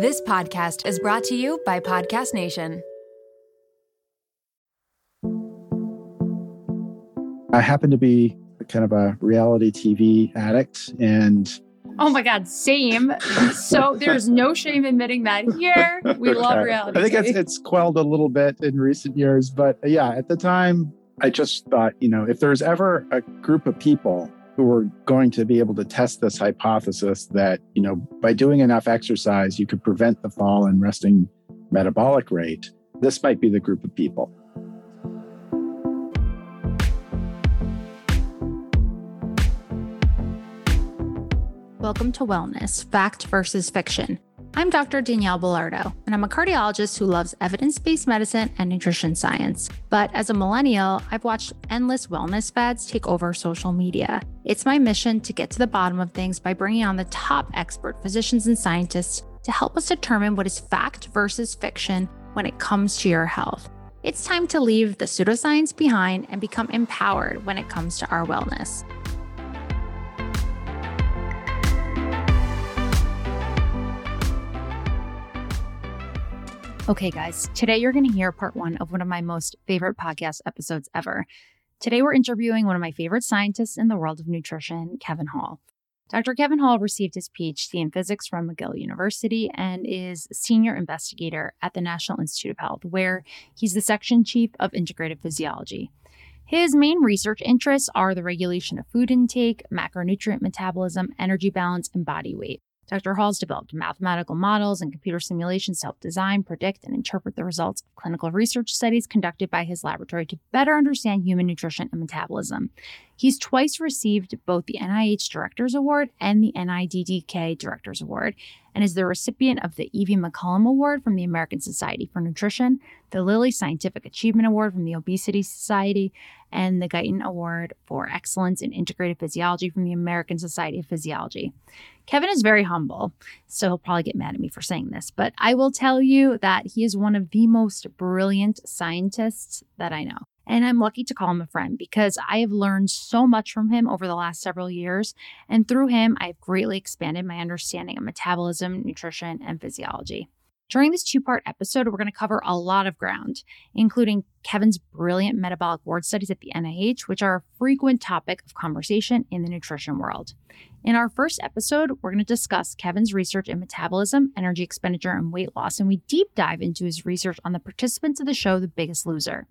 This podcast is brought to you by Podcast Nation. I happen to be kind of a reality TV addict and Oh my God, same. So there's no shame admitting that here. We love reality. I think it's, it's quelled a little bit in recent years, but yeah, at the time, I just thought, you know, if there's ever a group of people who were going to be able to test this hypothesis that, you know, by doing enough exercise, you could prevent the fall in resting metabolic rate, this might be the group of people. Welcome to Wellness Fact versus Fiction. I'm Dr. Danielle Belardo, and I'm a cardiologist who loves evidence based medicine and nutrition science. But as a millennial, I've watched endless wellness fads take over social media. It's my mission to get to the bottom of things by bringing on the top expert physicians and scientists to help us determine what is fact versus fiction when it comes to your health. It's time to leave the pseudoscience behind and become empowered when it comes to our wellness. Okay, guys, today you're going to hear part one of one of my most favorite podcast episodes ever. Today, we're interviewing one of my favorite scientists in the world of nutrition, Kevin Hall. Dr. Kevin Hall received his PhD in physics from McGill University and is senior investigator at the National Institute of Health, where he's the section chief of integrative physiology. His main research interests are the regulation of food intake, macronutrient metabolism, energy balance, and body weight. Dr. Hall's developed mathematical models and computer simulations to help design, predict, and interpret the results of clinical research studies conducted by his laboratory to better understand human nutrition and metabolism. He's twice received both the NIH Directors Award and the NIDDK Directors Award, and is the recipient of the E.V. McCollum Award from the American Society for Nutrition, the Lilly Scientific Achievement Award from the Obesity Society, and the Guyton Award for Excellence in Integrative Physiology from the American Society of Physiology. Kevin is very humble, so he'll probably get mad at me for saying this, but I will tell you that he is one of the most brilliant scientists that I know. And I'm lucky to call him a friend because I have learned so much from him over the last several years. And through him, I've greatly expanded my understanding of metabolism, nutrition, and physiology. During this two part episode, we're going to cover a lot of ground, including Kevin's brilliant metabolic ward studies at the NIH, which are a frequent topic of conversation in the nutrition world. In our first episode, we're going to discuss Kevin's research in metabolism, energy expenditure, and weight loss, and we deep dive into his research on the participants of the show The Biggest Loser.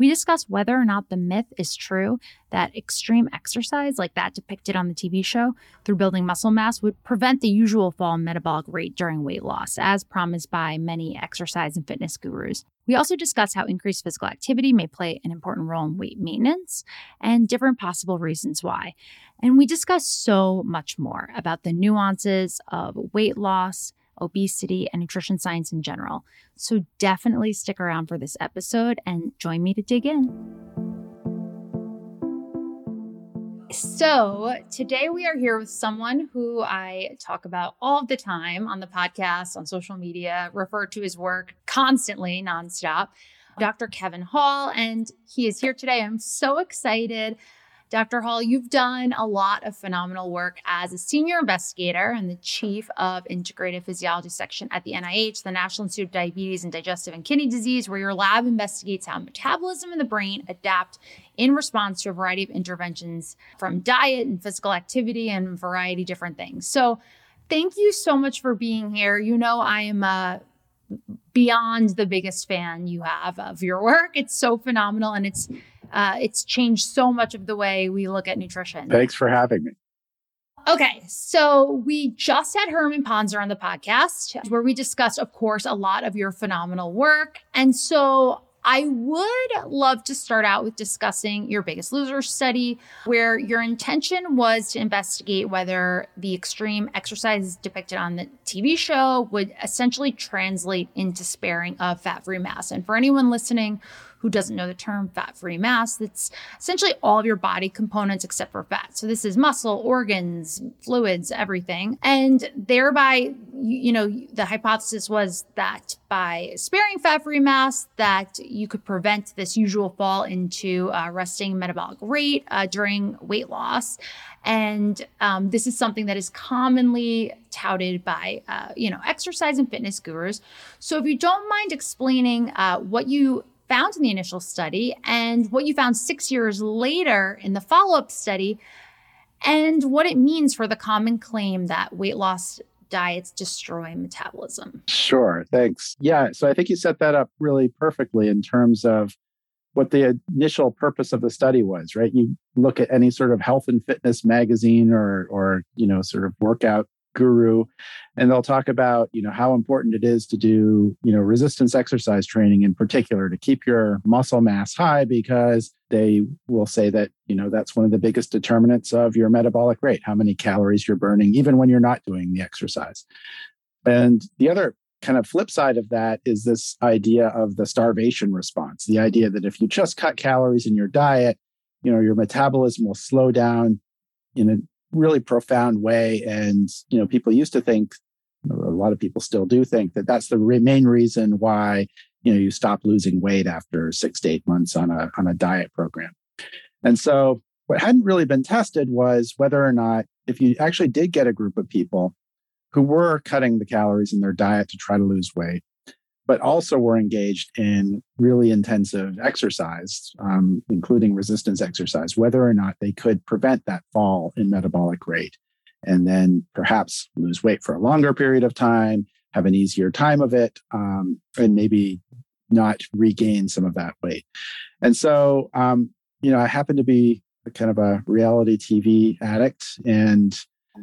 We discuss whether or not the myth is true that extreme exercise, like that depicted on the TV show, through building muscle mass, would prevent the usual fall in metabolic rate during weight loss, as promised by many exercise and fitness gurus. We also discuss how increased physical activity may play an important role in weight maintenance and different possible reasons why. And we discuss so much more about the nuances of weight loss, obesity, and nutrition science in general. So definitely stick around for this episode and join me to dig in. So, today we are here with someone who I talk about all the time on the podcast, on social media, refer to his work constantly, nonstop. Dr. Kevin Hall, and he is here today. I'm so excited. Dr. Hall, you've done a lot of phenomenal work as a senior investigator and the chief of integrative physiology section at the NIH, the National Institute of Diabetes and Digestive and Kidney Disease, where your lab investigates how metabolism in the brain adapt in response to a variety of interventions from diet and physical activity and a variety of different things. So, thank you so much for being here. You know, I am a beyond the biggest fan you have of your work. It's so phenomenal and it's uh, it's changed so much of the way we look at nutrition. Thanks for having me. Okay, so we just had Herman Pontzer on the podcast where we discussed, of course, a lot of your phenomenal work. And so I would love to start out with discussing your biggest loser study, where your intention was to investigate whether the extreme exercises depicted on the TV show would essentially translate into sparing of fat free mass. And for anyone listening who doesn't know the term fat free mass, that's essentially all of your body components except for fat. So this is muscle, organs, fluids, everything. And thereby, you know, the hypothesis was that by sparing fat free mass, that you could prevent this usual fall into uh, resting metabolic rate uh, during weight loss. And um, this is something that is commonly touted by, uh, you know, exercise and fitness gurus. So if you don't mind explaining uh, what you found in the initial study and what you found six years later in the follow up study, and what it means for the common claim that weight loss diets destroy metabolism. Sure, thanks. Yeah, so I think you set that up really perfectly in terms of what the initial purpose of the study was, right? You look at any sort of health and fitness magazine or or you know sort of workout guru and they'll talk about you know how important it is to do you know resistance exercise training in particular to keep your muscle mass high because they will say that you know that's one of the biggest determinants of your metabolic rate how many calories you're burning even when you're not doing the exercise. And the other kind of flip side of that is this idea of the starvation response the idea that if you just cut calories in your diet you know your metabolism will slow down in a really profound way. And you know people used to think a lot of people still do think that that's the main reason why you know you stop losing weight after 6 to 8 months on a on a diet program. And so what hadn't really been tested was whether or not if you actually did get a group of people who were cutting the calories in their diet to try to lose weight, but also were engaged in really intensive exercise, um, including resistance exercise, whether or not they could prevent that fall in metabolic rate and then perhaps lose weight for a longer period of time, have an easier time of it, um, and maybe not regain some of that weight. And so, um, you know, I happen to be kind of a reality TV addict and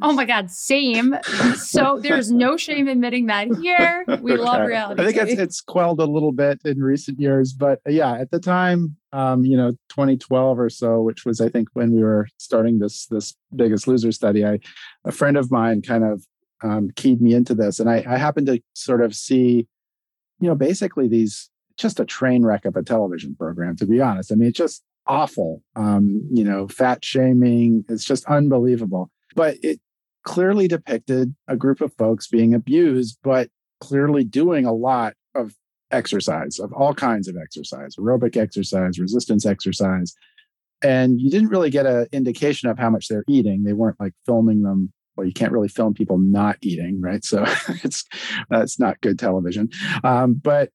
Oh my God, same. So there's no shame admitting that here. We okay. love reality. I think it's, it's quelled a little bit in recent years, but uh, yeah, at the time, um, you know, 2012 or so, which was I think when we were starting this this Biggest Loser study, I a friend of mine kind of um, keyed me into this, and I, I happened to sort of see, you know, basically these just a train wreck of a television program. To be honest, I mean, it's just awful. Um, you know, fat shaming. It's just unbelievable but it clearly depicted a group of folks being abused, but clearly doing a lot of exercise, of all kinds of exercise, aerobic exercise, resistance exercise. And you didn't really get an indication of how much they're eating. They weren't like filming them. Well, you can't really film people not eating, right? So it's that's not good television. Um, but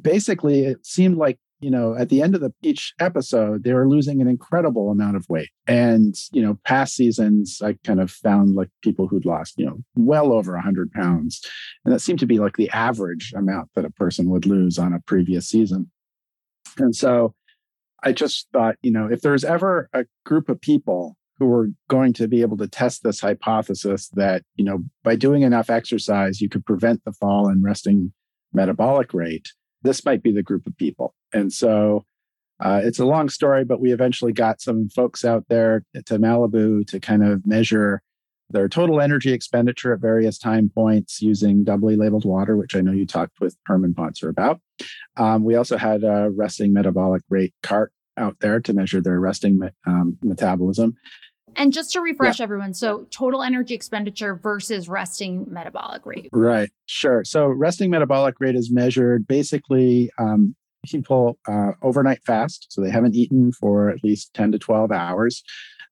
basically, it seemed like you know, at the end of the each episode, they were losing an incredible amount of weight. And, you know, past seasons, I kind of found like people who'd lost, you know, well over 100 pounds. And that seemed to be like the average amount that a person would lose on a previous season. And so I just thought, you know, if there's ever a group of people who were going to be able to test this hypothesis that, you know, by doing enough exercise, you could prevent the fall in resting metabolic rate, this might be the group of people. And so uh, it's a long story, but we eventually got some folks out there to Malibu to kind of measure their total energy expenditure at various time points using doubly labeled water, which I know you talked with Herman Pontzer about. Um, we also had a resting metabolic rate cart out there to measure their resting um, metabolism. And just to refresh yeah. everyone, so total energy expenditure versus resting metabolic rate. Right, sure. So resting metabolic rate is measured basically um, people uh, overnight fast, so they haven't eaten for at least 10 to 12 hours,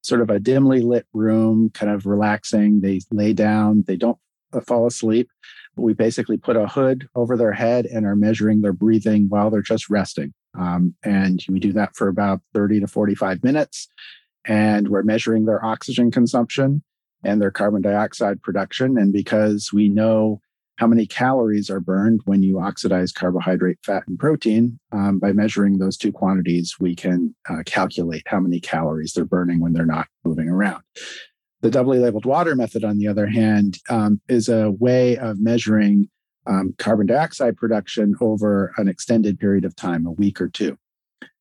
sort of a dimly lit room, kind of relaxing. They lay down, they don't uh, fall asleep. We basically put a hood over their head and are measuring their breathing while they're just resting. Um, and we do that for about 30 to 45 minutes and we're measuring their oxygen consumption and their carbon dioxide production. And because we know how many calories are burned when you oxidize carbohydrate, fat, and protein, um, by measuring those two quantities, we can uh, calculate how many calories they're burning when they're not moving around. The doubly labeled water method, on the other hand, um, is a way of measuring um, carbon dioxide production over an extended period of time, a week or two.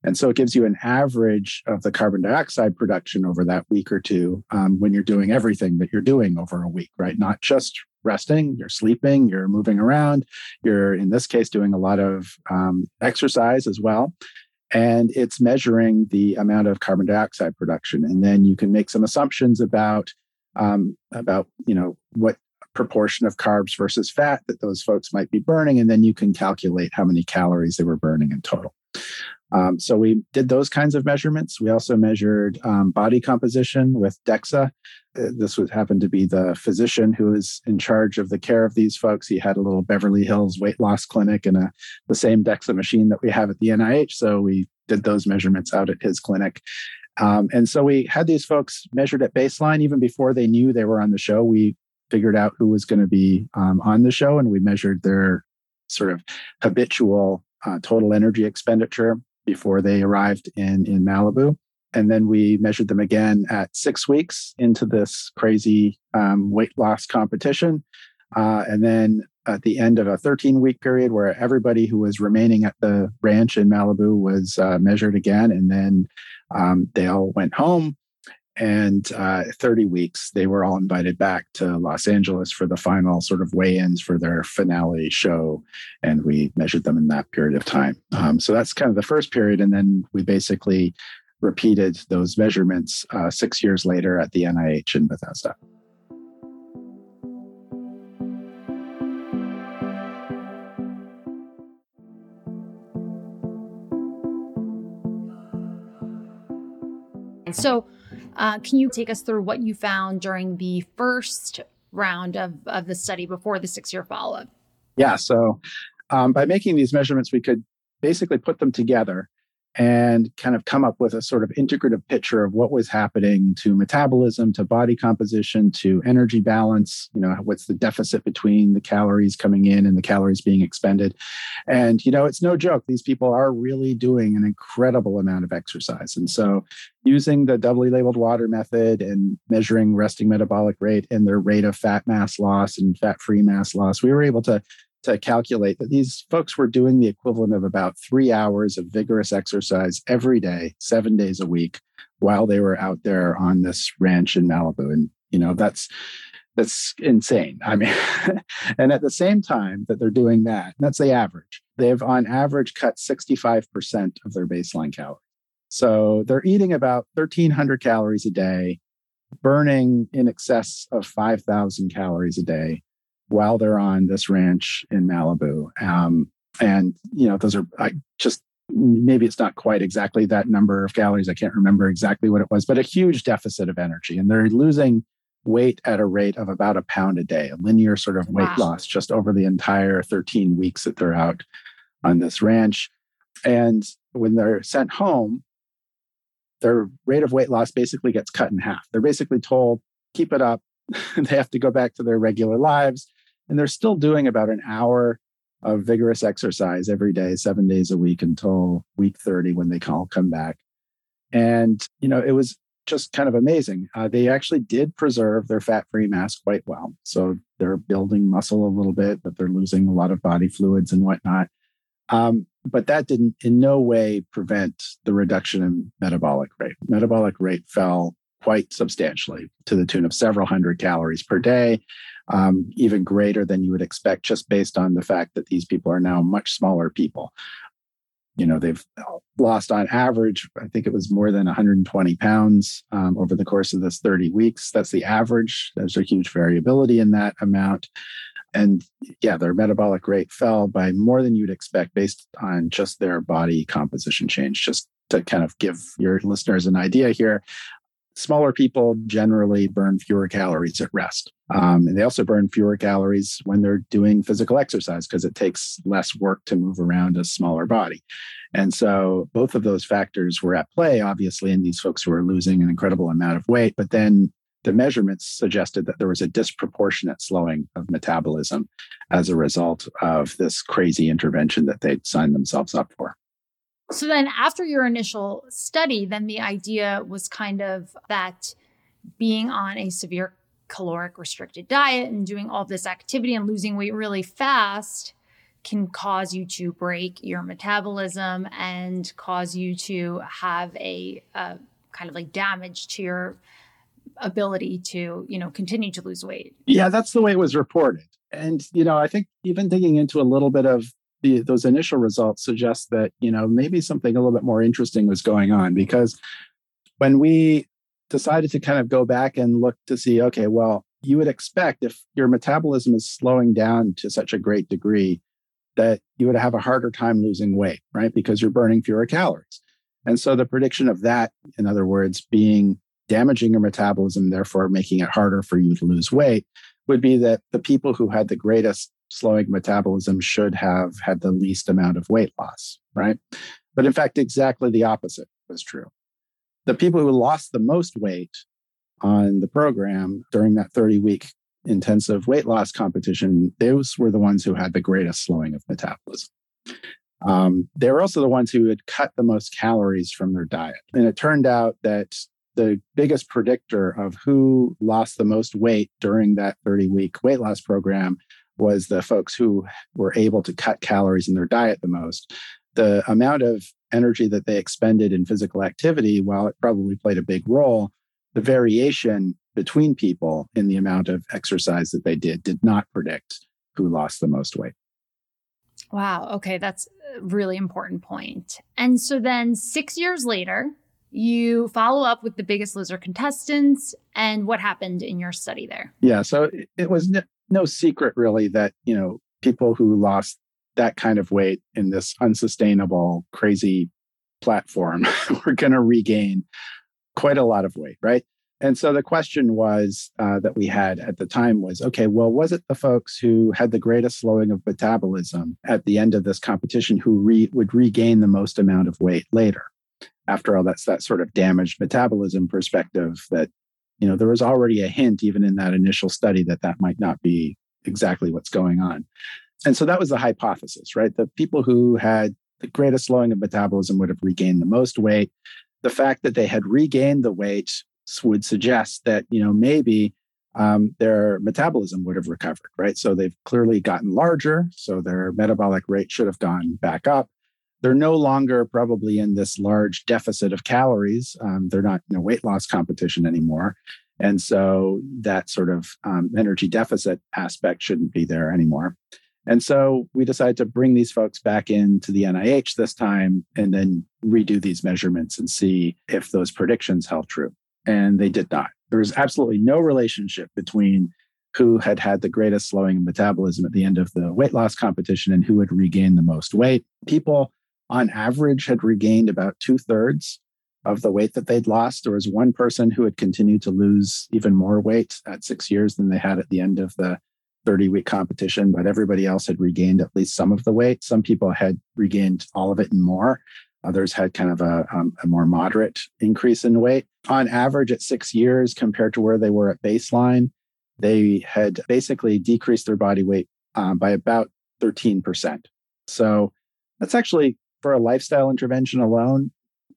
And so it gives you an average of the carbon dioxide production over that week or two um, when you're doing everything that you're doing over a week, right? Not just resting, you're sleeping, you're moving around, you're in this case doing a lot of um, exercise as well. and it's measuring the amount of carbon dioxide production. And then you can make some assumptions about um, about you know what proportion of carbs versus fat that those folks might be burning, and then you can calculate how many calories they were burning in total. Um, so we did those kinds of measurements. We also measured um, body composition with DEXA. Uh, this would happen to be the physician who is in charge of the care of these folks. He had a little Beverly Hills weight loss clinic and a, the same DEXA machine that we have at the NIH. So we did those measurements out at his clinic. Um, and so we had these folks measured at baseline even before they knew they were on the show. We figured out who was going to be um, on the show and we measured their sort of habitual uh, total energy expenditure before they arrived in, in Malibu. And then we measured them again at six weeks into this crazy um, weight loss competition. Uh, and then at the end of a 13 week period where everybody who was remaining at the ranch in Malibu was uh, measured again. And then um, they all went home and uh, 30 weeks they were all invited back to los angeles for the final sort of weigh-ins for their finale show and we measured them in that period of time. Um, so that's kind of the first period and then we basically repeated those measurements uh, six years later at the nih in bethesda. So uh, can you take us through what you found during the first round of, of the study before the six year follow up? Yeah. So um, by making these measurements, we could basically put them together and kind of come up with a sort of integrative picture of what was happening to metabolism, to body composition, to energy balance. You know, what's the deficit between the calories coming in and the calories being expended? And, you know, it's no joke. These people are really doing an incredible amount of exercise. And so, using the doubly labeled water method and measuring resting metabolic rate and their rate of fat mass loss and fat free mass loss, we were able to to calculate that these folks were doing the equivalent of about three hours of vigorous exercise every day, seven days a week, while they were out there on this ranch in Malibu. And, you know, that's that's insane. I mean, and at the same time that they're doing that, that's the average. They've on average cut 65% of their baseline calories. So they're eating about 1,300 calories a day, burning in excess of 5,000 calories a day while they're on this ranch in Malibu. Um, and you know, those are I just maybe it's not quite exactly that number of calories. I can't remember exactly what it was, but a huge deficit of energy, and they're losing weight at a rate of about a pound a day, a linear sort of weight wow. loss just over the entire 13 weeks that they're out on this ranch. And when they're sent home, their rate of weight loss basically gets cut in half. They're basically told, keep it up. they have to go back to their regular lives and they're still doing about an hour of vigorous exercise every day, seven days a week until week 30 when they all come back. And, you know, it was just kind of amazing. Uh, they actually did preserve their fat free mass quite well. So they're building muscle a little bit, but they're losing a lot of body fluids and whatnot. Um, but that didn't in no way prevent the reduction in metabolic rate. Metabolic rate fell quite substantially to the tune of several hundred calories per day um, even greater than you would expect just based on the fact that these people are now much smaller people. You know, they've lost on average, I think it was more than 120 pounds um, over the course of this 30 weeks. That's the average. There's a huge variability in that amount. And yeah, their metabolic rate fell by more than you'd expect based on just their body composition change. Just to kind of give your listeners an idea here, smaller people generally burn fewer calories at rest. Um, and they also burn fewer calories when they're doing physical exercise because it takes less work to move around a smaller body. And so both of those factors were at play, obviously, in these folks who are losing an incredible amount of weight. But then the measurements suggested that there was a disproportionate slowing of metabolism as a result of this crazy intervention that they'd signed themselves up for. So then after your initial study, then the idea was kind of that being on a severe caloric restricted diet and doing all this activity and losing weight really fast can cause you to break your metabolism and cause you to have a, a kind of like damage to your ability to you know continue to lose weight. Yeah that's the way it was reported. And you know i think even digging into a little bit of the, those initial results suggest that you know maybe something a little bit more interesting was going on because when we decided to kind of go back and look to see okay well you would expect if your metabolism is slowing down to such a great degree that you would have a harder time losing weight right? Because you're burning fewer calories. And so the prediction of that in other words being damaging your metabolism therefore making it harder for you to lose weight would be that the people who had the greatest slowing metabolism should have had the least amount of weight loss, right? But in fact, exactly the opposite was true. The people who lost the most weight on the program during that 30 week intensive weight loss competition, those were the ones who had the greatest slowing of metabolism. Um, they were also the ones who had cut the most calories from their diet. And it turned out that the biggest predictor of who lost the most weight during that 30 week weight loss program was the folks who were able to cut calories in their diet the most. The amount of energy that they expended in physical activity, while it probably played a big role, the variation between people in the amount of exercise that they did did not predict who lost the most weight. Wow. Okay. That's a really important point. And so then six years later, you follow up with the biggest loser contestants and what happened in your study there. Yeah. So it was no secret really that you know people who lost that kind of weight in this unsustainable crazy platform were going to regain quite a lot of weight right? And so the question was uh, that we had at the time was okay well was it the folks who had the greatest slowing of metabolism at the end of this competition who re- would regain the most amount of weight later? After all that's that sort of damaged metabolism perspective that you know, there was already a hint, even in that initial study, that that might not be exactly what's going on. And so that was the hypothesis, right? The people who had the greatest slowing of metabolism would have regained the most weight. The fact that they had regained the weight would suggest that, you know, maybe um, their metabolism would have recovered, right? So they've clearly gotten larger. So their metabolic rate should have gone back up they're no longer probably in this large deficit of calories. Um, they're not in a weight loss competition anymore. And so that sort of um, energy deficit aspect shouldn't be there anymore. And so we decided to bring these folks back into the NIH this time and then redo these measurements and see if those predictions held true. And they did not. There was absolutely no relationship between who had had the greatest slowing of metabolism at the end of the weight loss competition and who had regained the most weight. People on average had regained about two thirds of the weight that they'd lost. There was one person who had continued to lose even more weight at six years than they had at the end of the 30 week competition, but everybody else had regained at least some of the weight. Some people had regained all of it and more. Others had kind of a, um, a more moderate increase in weight. On average, at six years compared to where they were at baseline, they had basically decreased their body weight um, by about 13%. So that's actually for a lifestyle intervention alone,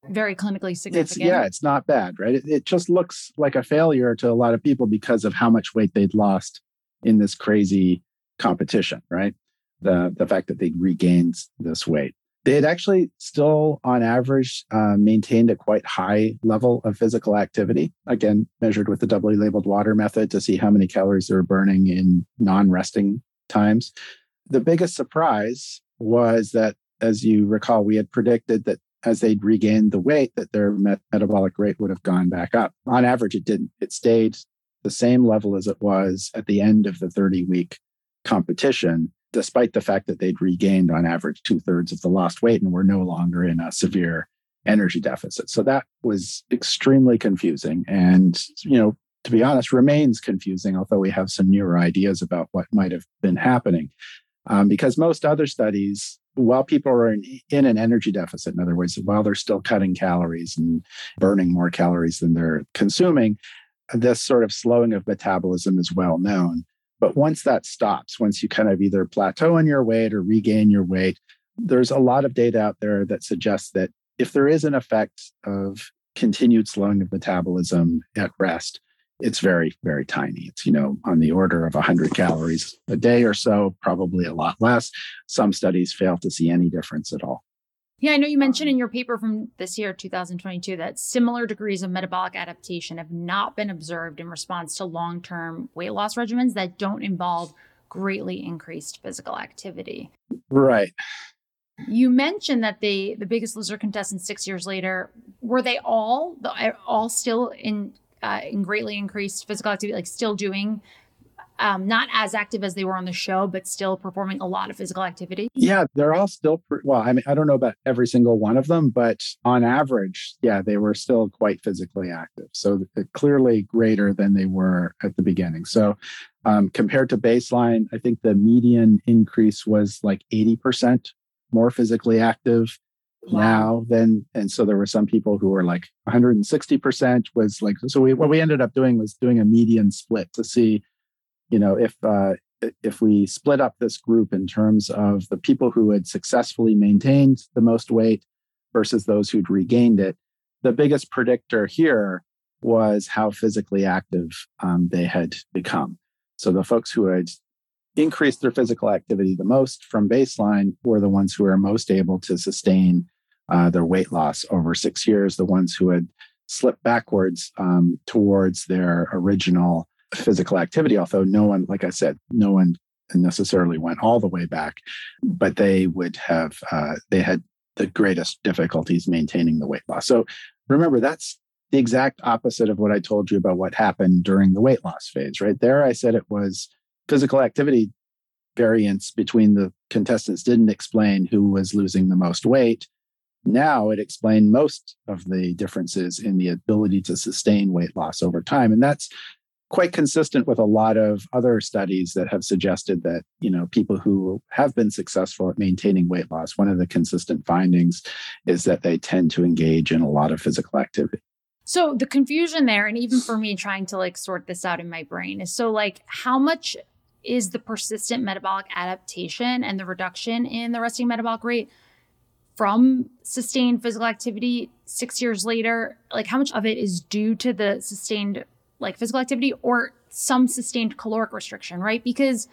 very clinically significant. It's, yeah, it's not bad, right? It, it just looks like a failure to a lot of people because of how much weight they'd lost in this crazy competition, right? The the fact that they regained this weight. They had actually still, on average, uh, maintained a quite high level of physical activity. Again, measured with the doubly labeled water method to see how many calories they were burning in non-resting times. The biggest surprise was that as you recall, we had predicted that as they'd regained the weight, that their met- metabolic rate would have gone back up. On average, it didn't. It stayed the same level as it was at the end of the 30 week competition, despite the fact that they'd regained on average two thirds of the lost weight and were no longer in a severe energy deficit. So that was extremely confusing. And, you know, to be honest, remains confusing, although we have some newer ideas about what might have been happening. Um, because most other studies while people are in, in, an energy deficit, in other words, while they're still cutting calories and burning more calories than they're consuming, this sort of slowing of metabolism is well known. But once that stops, once you kind of either plateau in your weight or regain your weight, there's a lot of data out there that suggests that if there is an effect of continued slowing of metabolism at rest, it's very, very tiny. It's, you know, on the order of 100 calories a day or so, probably a lot less. Some studies fail to see any difference at all. Yeah, I know you um, mentioned in your paper from this year, 2022, that similar degrees of metabolic adaptation have not been observed in response to long term weight loss regimens that don't involve greatly increased physical activity. Right. You mentioned that the the Biggest Loser contestants six years later were they all all still in uh, in greatly increased physical activity, like still doing um, not as active as they were on the show, but still performing a lot of physical activity? Yeah, they're all still, pre- well, I mean, I don't know about every single one of them, but on average, yeah, they were still quite physically active. So clearly greater than they were at the beginning. So um, compared to baseline, I think the median increase was like 80% more physically active wow. now than and so there were some people who were like 160% was like so we what we ended up doing was doing a median split to see you know, if uh, if we split up this group in terms of the people who had successfully maintained the most weight versus those who'd regained it, the biggest predictor here was how physically active um, they had become. So the folks who had increased their physical activity the most from baseline were the ones who were most able to sustain uh, their weight loss over six years. The ones who had slipped backwards um, towards their original physical activity, although no one, like I said, no one necessarily went all the way back, but they would have, uh, they had the greatest difficulties maintaining the weight loss. So remember, that's the exact opposite of what I told you about what happened during the weight loss phase, right? There, I said it was physical activity variance between the contestants didn't explain who was losing the most weight. Now it explained most of the differences in the ability to sustain weight loss over time. And that's quite consistent with a lot of other studies that have suggested that you know people who have been successful at maintaining weight loss one of the consistent findings is that they tend to engage in a lot of physical activity so the confusion there and even for me trying to like sort this out in my brain is so like how much is the persistent metabolic adaptation and the reduction in the resting metabolic rate from sustained physical activity 6 years later like how much of it is due to the sustained like physical activity or some sustained caloric restriction, right? Because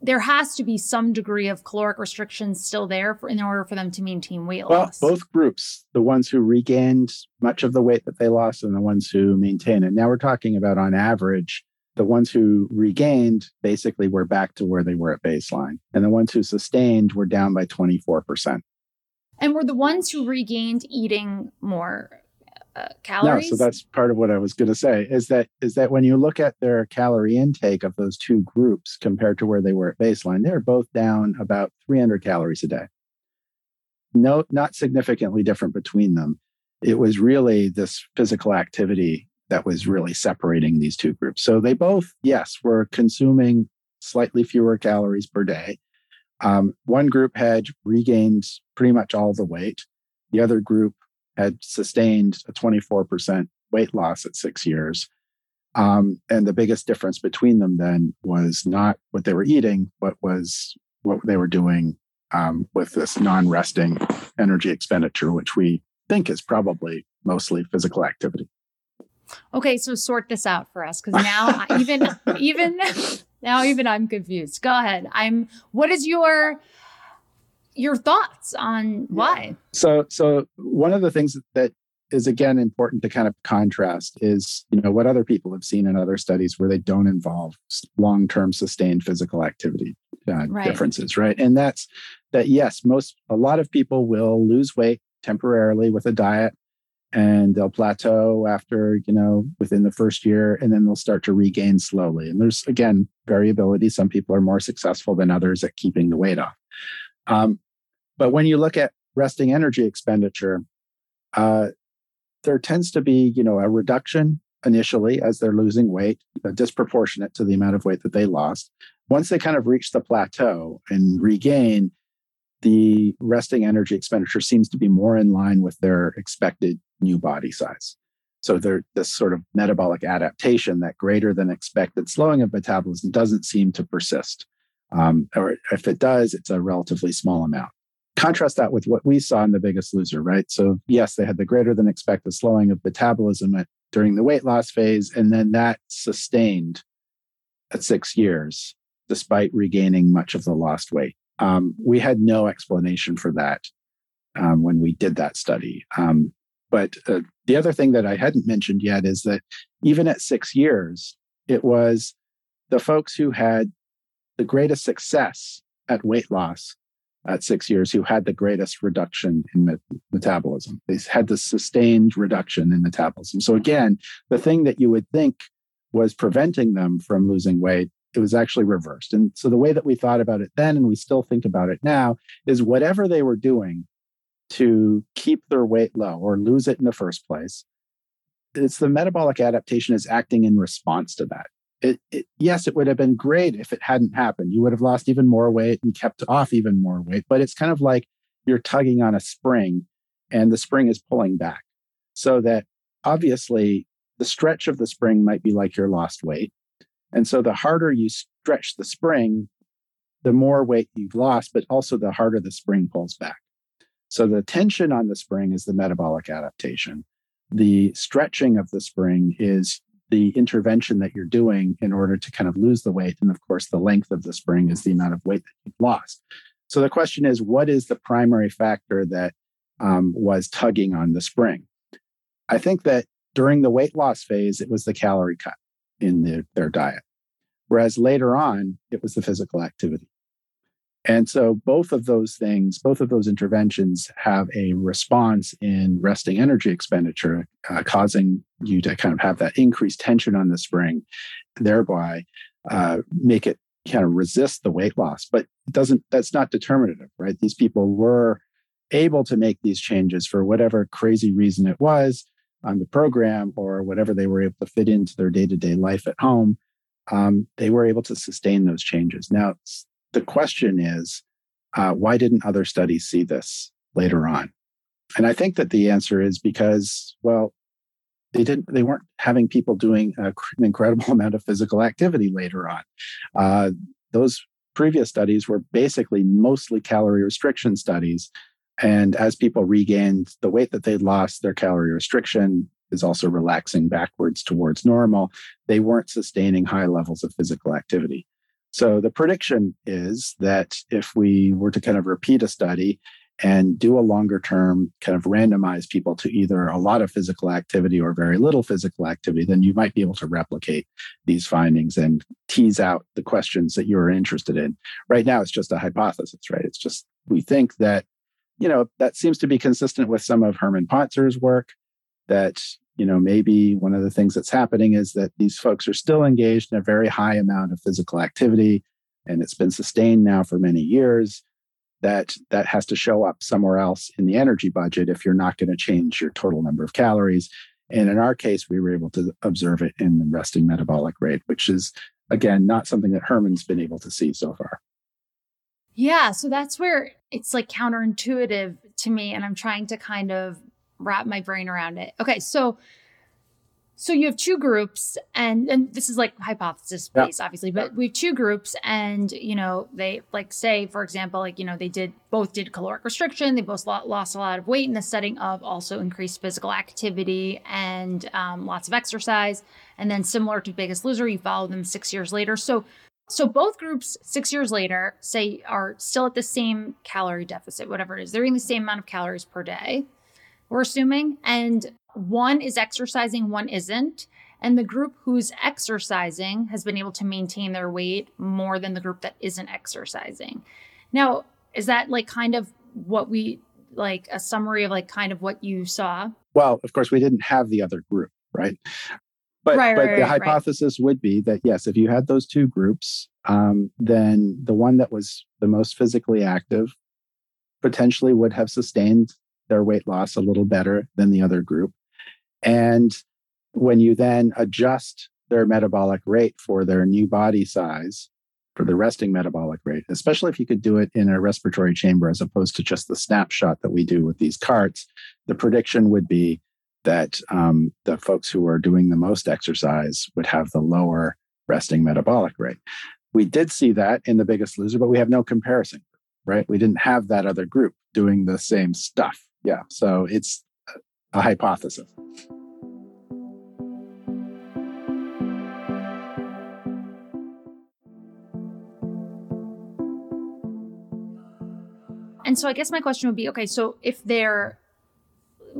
there has to be some degree of caloric restriction still there for, in order for them to maintain weight loss. Well, both groups, the ones who regained much of the weight that they lost and the ones who maintain it. Now we're talking about on average, the ones who regained basically were back to where they were at baseline. And the ones who sustained were down by 24%. And were the ones who regained eating more? uh, calories. No, so that's part of what I was going to say is that is that when you look at their calorie intake of those two groups compared to where they were at baseline, they're both down about 300 calories a day. No, not significantly different between them. It was really this physical activity that was really separating these two groups. So they both, yes, were consuming slightly fewer calories per day. Um, one group had regained pretty much all the weight. The other group had sustained a 24% weight loss at six years. Um, and the biggest difference between them then was not what they were eating, but was what they were doing um, with this non resting energy expenditure, which we think is probably mostly physical activity. Okay, so sort this out for us because now even even now even I'm confused. Go ahead. I'm. What is your your thoughts on why. So, so one of the things that is again important to kind of contrast is you know what other people have seen in other studies where they don't involve long-term sustained physical activity uh, right. differences right and that's that yes most a lot of people will lose weight temporarily with a diet and they'll plateau after you know within the first year and then they'll start to regain slowly. And there's again variability. Some people are more successful than others at keeping the weight off. Um, but when you look at resting energy expenditure, uh, there tends to be, you know, a reduction initially as they're losing weight, disproportionate to the amount of weight that they lost. Once they kind of reach the plateau and regain, the resting energy expenditure seems to be more in line with their expected new body size. So there, this sort of metabolic adaptation, that greater than expected slowing of metabolism, doesn't seem to persist. Um, or if it does, it's a relatively small amount contrast that with what we saw in the biggest loser right so yes they had the greater than expected slowing of metabolism at, during the weight loss phase and then that sustained at six years despite regaining much of the lost weight um, we had no explanation for that um, when we did that study um, but uh, the other thing that i hadn't mentioned yet is that even at six years it was the folks who had the greatest success at weight loss at six years who had the greatest reduction in met- metabolism. They had the sustained reduction in metabolism. So, again, the thing that you would think was preventing them from losing weight, it was actually reversed. And so, the way that we thought about it then, and we still think about it now, is whatever they were doing to keep their weight low or lose it in the first place, it's the metabolic adaptation is acting in response to that it, it, yes, it would have been great if it hadn't happened. You would have lost even more weight and kept off even more weight. But it's kind of like you're tugging on a spring and the spring is pulling back. So that obviously the stretch of the spring might be like your lost weight. And so the harder you stretch the spring, the more weight you've lost, but also the harder the spring pulls back. So the tension on the spring is the metabolic adaptation. The stretching of the spring is the intervention that you're doing in order to kind of lose the weight. And of course, the length of the spring is the amount of weight that you've lost. So the question is, what is the primary factor that um, was tugging on the spring? I think that during the weight loss phase, it was the calorie cut in the, their diet. Whereas later on, it was the physical activity. And so both of those things, both of those interventions have a response in resting energy expenditure, uh, causing you to kind of have that increased tension on the spring, thereby uh, make it kind of resist the weight loss. But it doesn't, that's not determinative, right? These people were able to make these changes for whatever crazy reason it was on the program or whatever they were able to fit into their day to day life at home. Um, they were able to sustain those changes. Now, the question is, uh, why didn't other studies see this later on? And I think that the answer is because, well, they didn't. They weren't having people doing a, an incredible amount of physical activity later on. Uh, those previous studies were basically mostly calorie restriction studies. And as people regained the weight that they'd lost, their calorie restriction is also relaxing backwards towards normal. They weren't sustaining high levels of physical activity. So the prediction is that if we were to kind of repeat a study and do a longer term kind of randomize people to either a lot of physical activity or very little physical activity, then you might be able to replicate these findings and tease out the questions that you're interested in. Right now, it's just a hypothesis, right? It's just we think that, you know, that seems to be consistent with some of Herman Pontzer's work that you know, maybe one of the things that's happening is that these folks are still engaged in a very high amount of physical activity and it's been sustained now for many years that that has to show up somewhere else in the energy budget if you're not going to change your total number of calories. And in our case we were able to observe it in the resting metabolic rate which is again not something that herman's been able to see so far. Yeah so that's where it's like counterintuitive to me and i'm trying to kind of wrap my brain around it. Okay, so so you have two groups and and this is like hypothesis based yeah. obviously but we have two groups and you know they like say for example like you know they did both did caloric restriction. They both lost a lot of weight in the setting of also increased physical activity and um, lots of exercise. And then similar to biggest loser you follow them six years later. So so both groups six years later say are still at the same calorie deficit whatever it is. They're eating the same amount of calories per day we're assuming, and one is exercising, one isn't. And the group who's exercising has been able to maintain their weight more than the group that isn't exercising. Now, is that like kind of what we like a summary of like kind of what you saw? Well, of course, we didn't have the other group, right? But, right, but right, the right, hypothesis would be that yes, if you had those two groups, um, then the one that was the most physically active potentially would have sustained their weight loss a little better than the other group. And when you then adjust their metabolic rate for their new body size, for the resting metabolic rate, especially if you could do it in a respiratory chamber as opposed to just the snapshot that we do with these carts, the prediction would be that um, the folks who are doing the most exercise would have the lower resting metabolic rate. We did see that in the biggest loser, but we have no comparison, right? We didn't have that other group doing the same stuff yeah so it's a hypothesis. And so i guess my question would be okay so if they're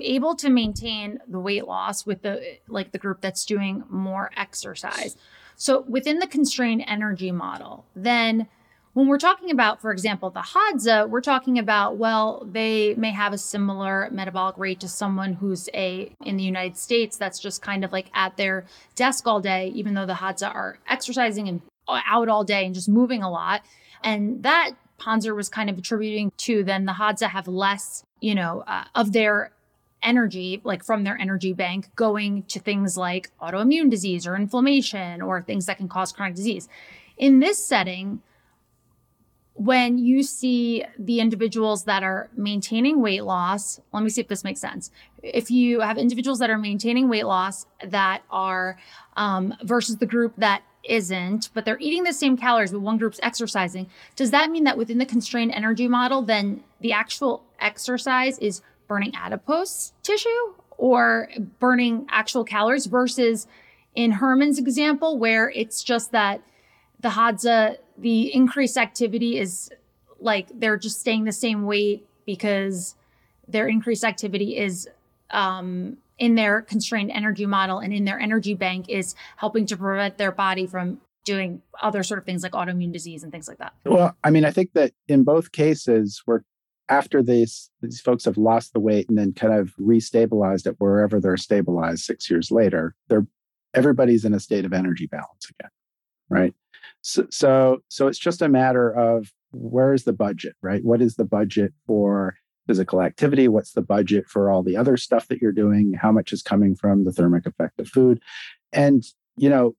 able to maintain the weight loss with the like the group that's doing more exercise so within the constrained energy model then when we're talking about, for example, the Hadza, we're talking about, well, they may have a similar metabolic rate to someone who's a in the United States that's just kind of like at their desk all day, even though the Hadza are exercising and out all day and just moving a lot. And that Pontzer was kind of attributing to then the Hadza have less, you know, uh, of their energy, like from their energy bank, going to things like autoimmune disease or inflammation or things that can cause chronic disease. In this setting, when you see the individuals that are maintaining weight loss, let me see if this makes sense. If you have individuals that are maintaining weight loss that are um, versus the group that isn't, but they're eating the same calories, but one group's exercising, does that mean that within the constrained energy model, then the actual exercise is burning adipose tissue or burning actual calories versus in Herman's example, where it's just that the Hadza the increased activity is like they're just staying the same weight because their increased activity is um, in their constrained energy model and in their energy bank is helping to prevent their body from doing other sort of things like autoimmune disease and things like that. Well, I mean, I think that in both cases, we're after these these folks have lost the weight and then kind of restabilized it wherever they're stabilized six years later, they're everybody's in a state of energy balance again, right? So, so, so it's just a matter of where is the budget, right? What is the budget for physical activity? What's the budget for all the other stuff that you're doing? How much is coming from the thermic effect of food? And, you know,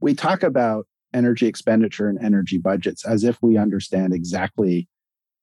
we talk about energy expenditure and energy budgets as if we understand exactly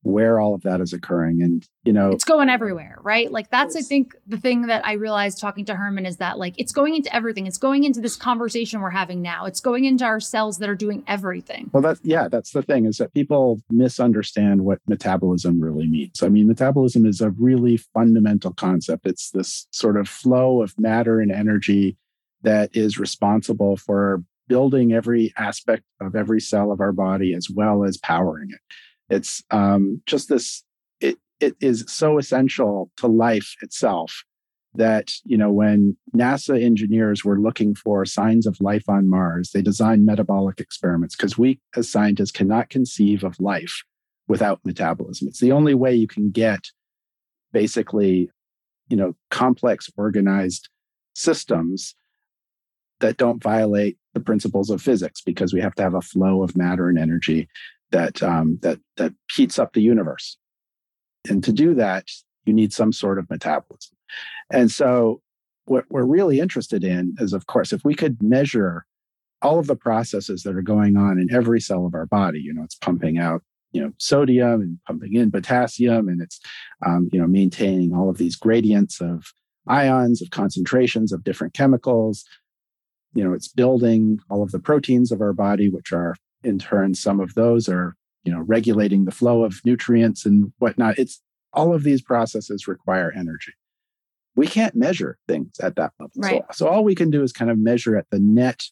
where all of that is occurring and you know it's going everywhere right? Like that's i think the thing that i realized talking to herman is that like it's going into everything. It's going into this conversation we're having now. It's going into our cells that are doing everything. Well that's yeah that's the thing is that people misunderstand what metabolism really means. I mean metabolism is a really fundamental concept. It's this sort of flow of matter and energy that is responsible for building every aspect of every cell of our body as well as powering it it's um, just this, it, it is so essential to life itself that, you know, when NASA engineers were looking for signs of life on Mars, they designed metabolic experiments because we as scientists cannot conceive of life without metabolism. It's the only way you can get basically, you know, complex organized systems that don't violate the principles of physics because we have to have a flow of matter and energy that um, that that heats up the universe. And to do that, you need some sort of metabolism. And so, what we're really interested in is, of course, if we could measure all of the processes that are going on in every cell of our body. You know, it's pumping out you know sodium and pumping in potassium, and it's um, you know maintaining all of these gradients of ions, of concentrations of different chemicals. You know, it's building all of the proteins of our body, which are in turn, some of those are, you know, regulating the flow of nutrients and whatnot. It's all of these processes require energy. We can't measure things at that level. Right. So, so all we can do is kind of measure at the net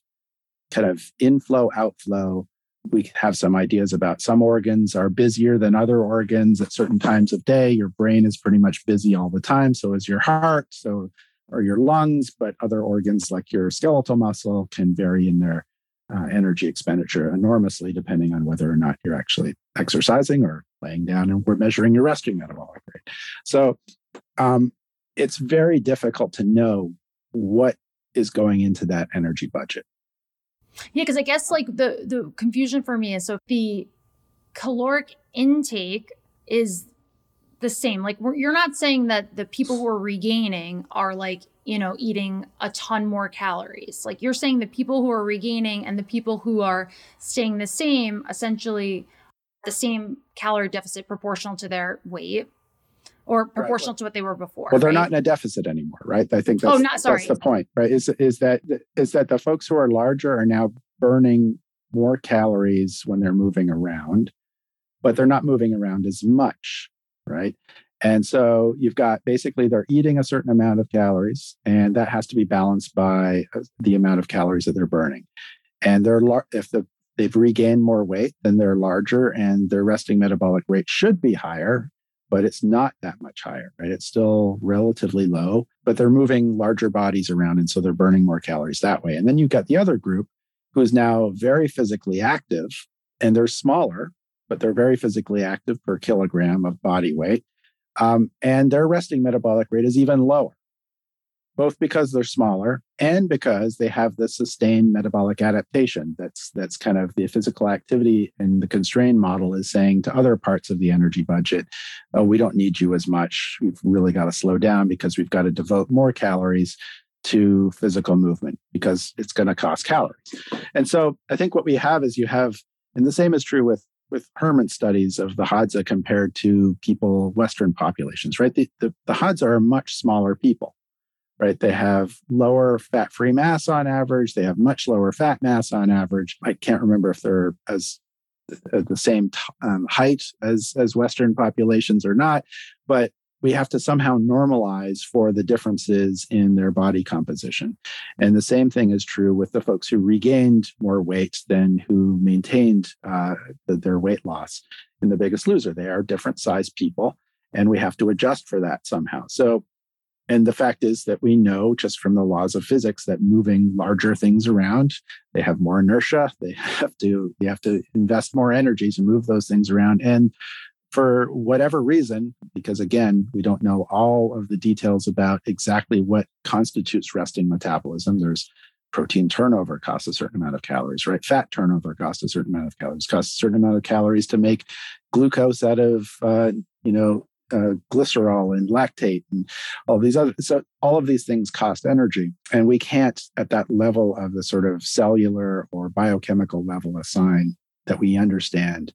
kind of inflow, outflow. We have some ideas about some organs are busier than other organs at certain times of day. Your brain is pretty much busy all the time. So is your heart. So or your lungs, but other organs like your skeletal muscle can vary in their uh, energy expenditure enormously, depending on whether or not you're actually exercising or laying down and we're measuring your resting metabolic rate. So um, it's very difficult to know what is going into that energy budget. Yeah, because I guess like the the confusion for me is so the caloric intake is the same. Like you're not saying that the people who are regaining are like you know, eating a ton more calories. Like you're saying the people who are regaining and the people who are staying the same, essentially the same calorie deficit proportional to their weight or proportional right. to what they were before. Well, they're right? not in a deficit anymore, right? I think oh, that's, oh, not, sorry. that's the point, right? Is, is that is that the folks who are larger are now burning more calories when they're moving around, but they're not moving around as much, right? And so you've got basically they're eating a certain amount of calories, and that has to be balanced by uh, the amount of calories that they're burning. And they're lar- if the they've regained more weight, then they're larger, and their resting metabolic rate should be higher, but it's not that much higher, right? It's still relatively low, but they're moving larger bodies around, and so they're burning more calories that way. And then you've got the other group who is now very physically active, and they're smaller, but they're very physically active per kilogram of body weight. Um, and their resting metabolic rate is even lower, both because they're smaller and because they have the sustained metabolic adaptation. That's that's kind of the physical activity and the constrained model is saying to other parts of the energy budget, oh, we don't need you as much. We've really got to slow down because we've got to devote more calories to physical movement because it's going to cost calories. And so I think what we have is you have, and the same is true with with Herman studies of the Hadza compared to people, Western populations, right? The, the, the Hadza are much smaller people, right? They have lower fat free mass on average. They have much lower fat mass on average. I can't remember if they're as uh, the same t- um, height as as Western populations or not, but we have to somehow normalize for the differences in their body composition. And the same thing is true with the folks who regained more weight than who maintained uh, the, their weight loss in The Biggest Loser. They are different sized people, and we have to adjust for that somehow. So, and the fact is that we know just from the laws of physics that moving larger things around, they have more inertia. They have to, they have to invest more energy to move those things around. And for whatever reason, because again, we don't know all of the details about exactly what constitutes resting metabolism. There's protein turnover costs a certain amount of calories, right? Fat turnover costs a certain amount of calories, costs a certain amount of calories to make glucose out of, uh, you know, uh, glycerol and lactate and all these other so all of these things cost energy and we can't at that level of the sort of cellular or biochemical level assign that we understand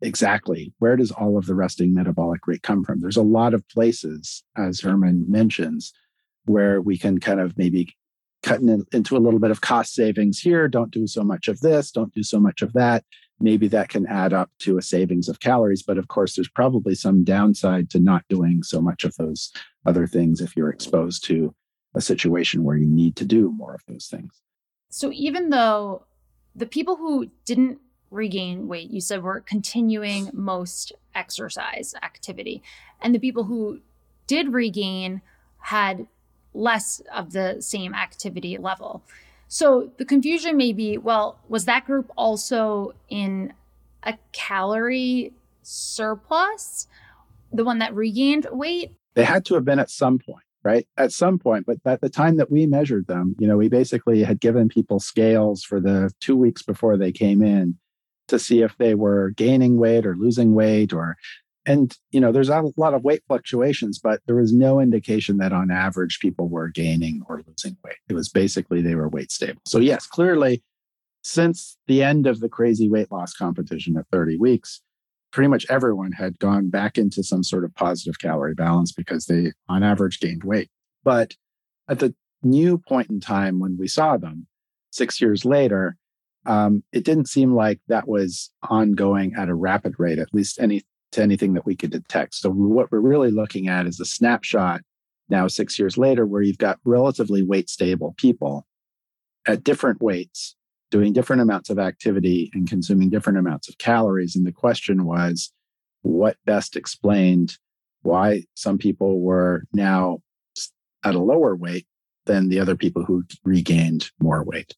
exactly. Where does all of the resting metabolic rate come from? There's a lot of places as herman mentions where we can kind of maybe cut in, into a little bit of cost savings here. Don't do so much of this don't do so much of that. Maybe that can add up to a savings of calories but of course there's probably some downside to not doing so much of those other things if you're exposed to a situation where you need to do more of those things. So even though the people who didn't regain weight. You said we're continuing most exercise activity. And the people who did regain had less of the same activity level. So the confusion may be well, was that group also in a calorie surplus? The one that regained weight? They had to have been at some point right? At some point, but at the time that we measured them, you know, we basically had given people scales for the two weeks before they came in to see if they were gaining weight or losing weight or and you know there's a lot of weight fluctuations but there was no indication that on average people were gaining or losing weight. It was basically they were weight stable. So yes clearly since the end of the crazy weight loss competition at 30 weeks pretty much everyone had gone back into some sort of positive calorie balance because they on average gained weight. But at the new point in time when we saw them 6 years later um, it didn't seem like that was ongoing at a rapid rate, at least any to anything that we could detect. So what we're really looking at is a snapshot now six years later, where you've got relatively weight stable people at different weights doing different amounts of activity and consuming different amounts of calories. And the question was, what best explained why some people were now at a lower weight than the other people who regained more weight?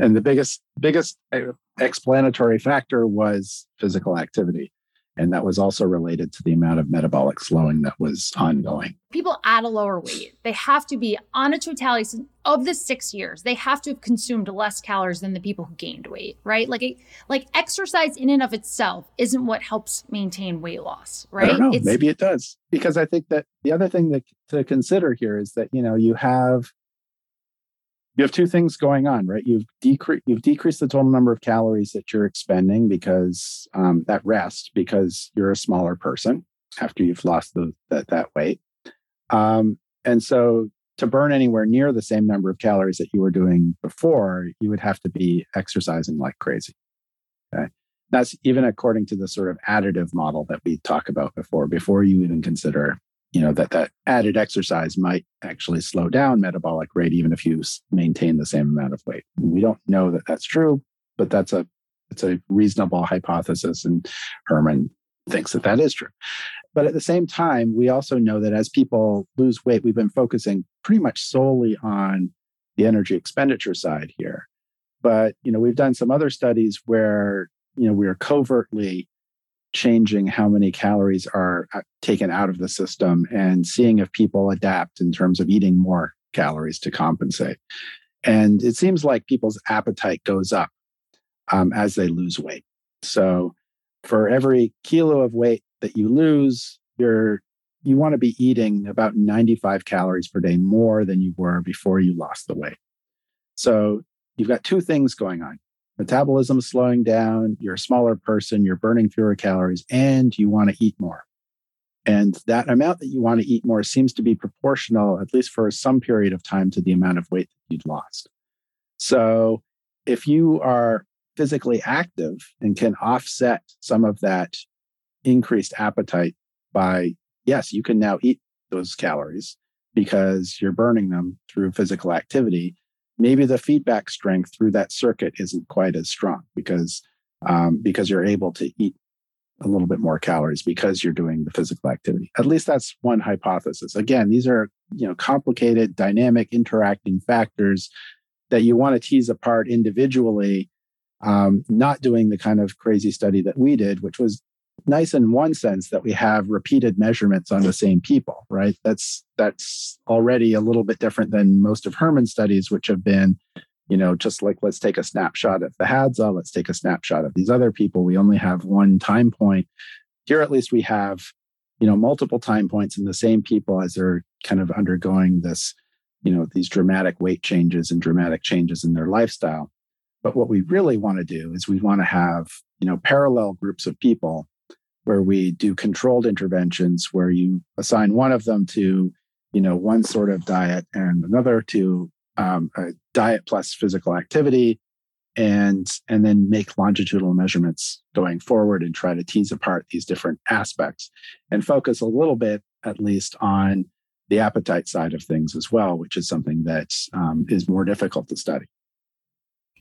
And the biggest biggest uh, explanatory factor was physical activity and that was also related to the amount of metabolic slowing that was ongoing. People at a lower weight, they have to be on a totality of the six years. They have to have consumed less calories than the people who gained weight, right? Like, it, like exercise in and of itself isn't what helps maintain weight loss, right? I don't know. Maybe it does, because I think that the other thing that to consider here is that you know you have you have two things going on, right? You've decreased you've decreased the total number of calories that you're expending because um, that rest because you're a smaller person after you've lost the, that that weight, um, and so to burn anywhere near the same number of calories that you were doing before, you would have to be exercising like crazy. Okay, that's even according to the sort of additive model that we talked about before. Before you even consider you know that that added exercise might actually slow down metabolic rate even if you maintain the same amount of weight. We don't know that that's true but that's a it's a reasonable hypothesis and herman thinks that that is true. But at the same time we also know that as people lose weight we've been focusing pretty much solely on the energy expenditure side here. But you know we've done some other studies where you know we are covertly changing how many calories are uh, taken out of the system and seeing if people adapt in terms of eating more calories to compensate. And it seems like people's appetite goes up um, as they lose weight. So for every kilo of weight that you lose, you're you want to be eating about 95 calories per day more than you were before you lost the weight. So you've got two things going on. Metabolism is slowing down, you're a smaller person, you're burning fewer calories, and you want to eat more. And that amount that you want to eat more seems to be proportional, at least for some period of time, to the amount of weight that you'd lost. So if you are physically active and can offset some of that increased appetite by, yes, you can now eat those calories because you're burning them through physical activity. Maybe the feedback strength through that circuit isn't quite as strong because um, because you're able to eat a little bit more calories because you're doing the physical activity. At least that's one hypothesis. Again, these are, you know, complicated, dynamic, interacting factors that you want to tease apart individually, um, not doing the kind of crazy study that we did, which was nice in one sense that we have repeated measurements on the same people, right? That's that's already a little bit different than most of Herman's studies, which have been you know, just like let's take a snapshot of the Hadza, let's take a snapshot of these other people. We only have one time point. Here, at least, we have, you know, multiple time points in the same people as they're kind of undergoing this, you know, these dramatic weight changes and dramatic changes in their lifestyle. But what we really want to do is we want to have, you know, parallel groups of people where we do controlled interventions where you assign one of them to, you know, one sort of diet and another to um, diet plus physical activity and and then make longitudinal measurements going forward and try to tease apart these different aspects and focus a little bit at least on the appetite side of things as well which is something that um, is more difficult to study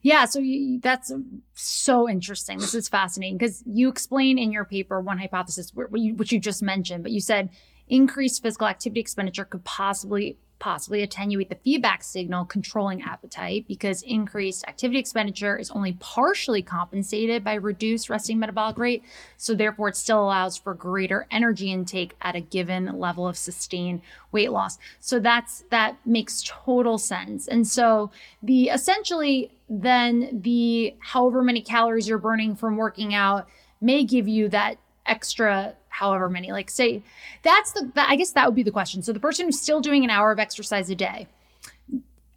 yeah, so you, that's so interesting. This is fascinating because you explain in your paper one hypothesis, which you just mentioned, but you said increased physical activity expenditure could possibly possibly attenuate the feedback signal controlling appetite because increased activity expenditure is only partially compensated by reduced resting metabolic rate. So, therefore, it still allows for greater energy intake at a given level of sustained weight loss. So, that's that makes total sense. And so, the essentially then the however many calories you're burning from working out may give you that extra however many like say that's the i guess that would be the question. So the person who's still doing an hour of exercise a day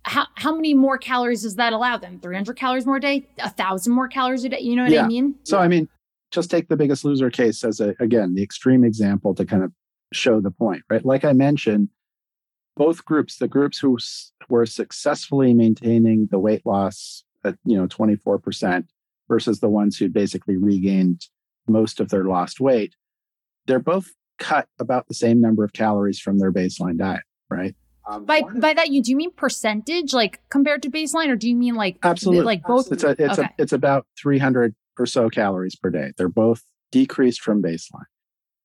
how, how many more calories does that allow them? 300 calories more a day? A thousand more calories a day? You know what yeah. i mean? So i mean just take the biggest loser case as a again the extreme example to kind of show the point right? Like i mentioned both groups the groups who were successfully maintaining the weight loss at you know 24% versus the ones who basically regained most of their lost weight they're both cut about the same number of calories from their baseline diet, right? Um, by by that you do you mean percentage like compared to baseline or do you mean like absolutely. like both? It's a, it's okay. a, it's about 300 or so calories per day. They're both decreased from baseline.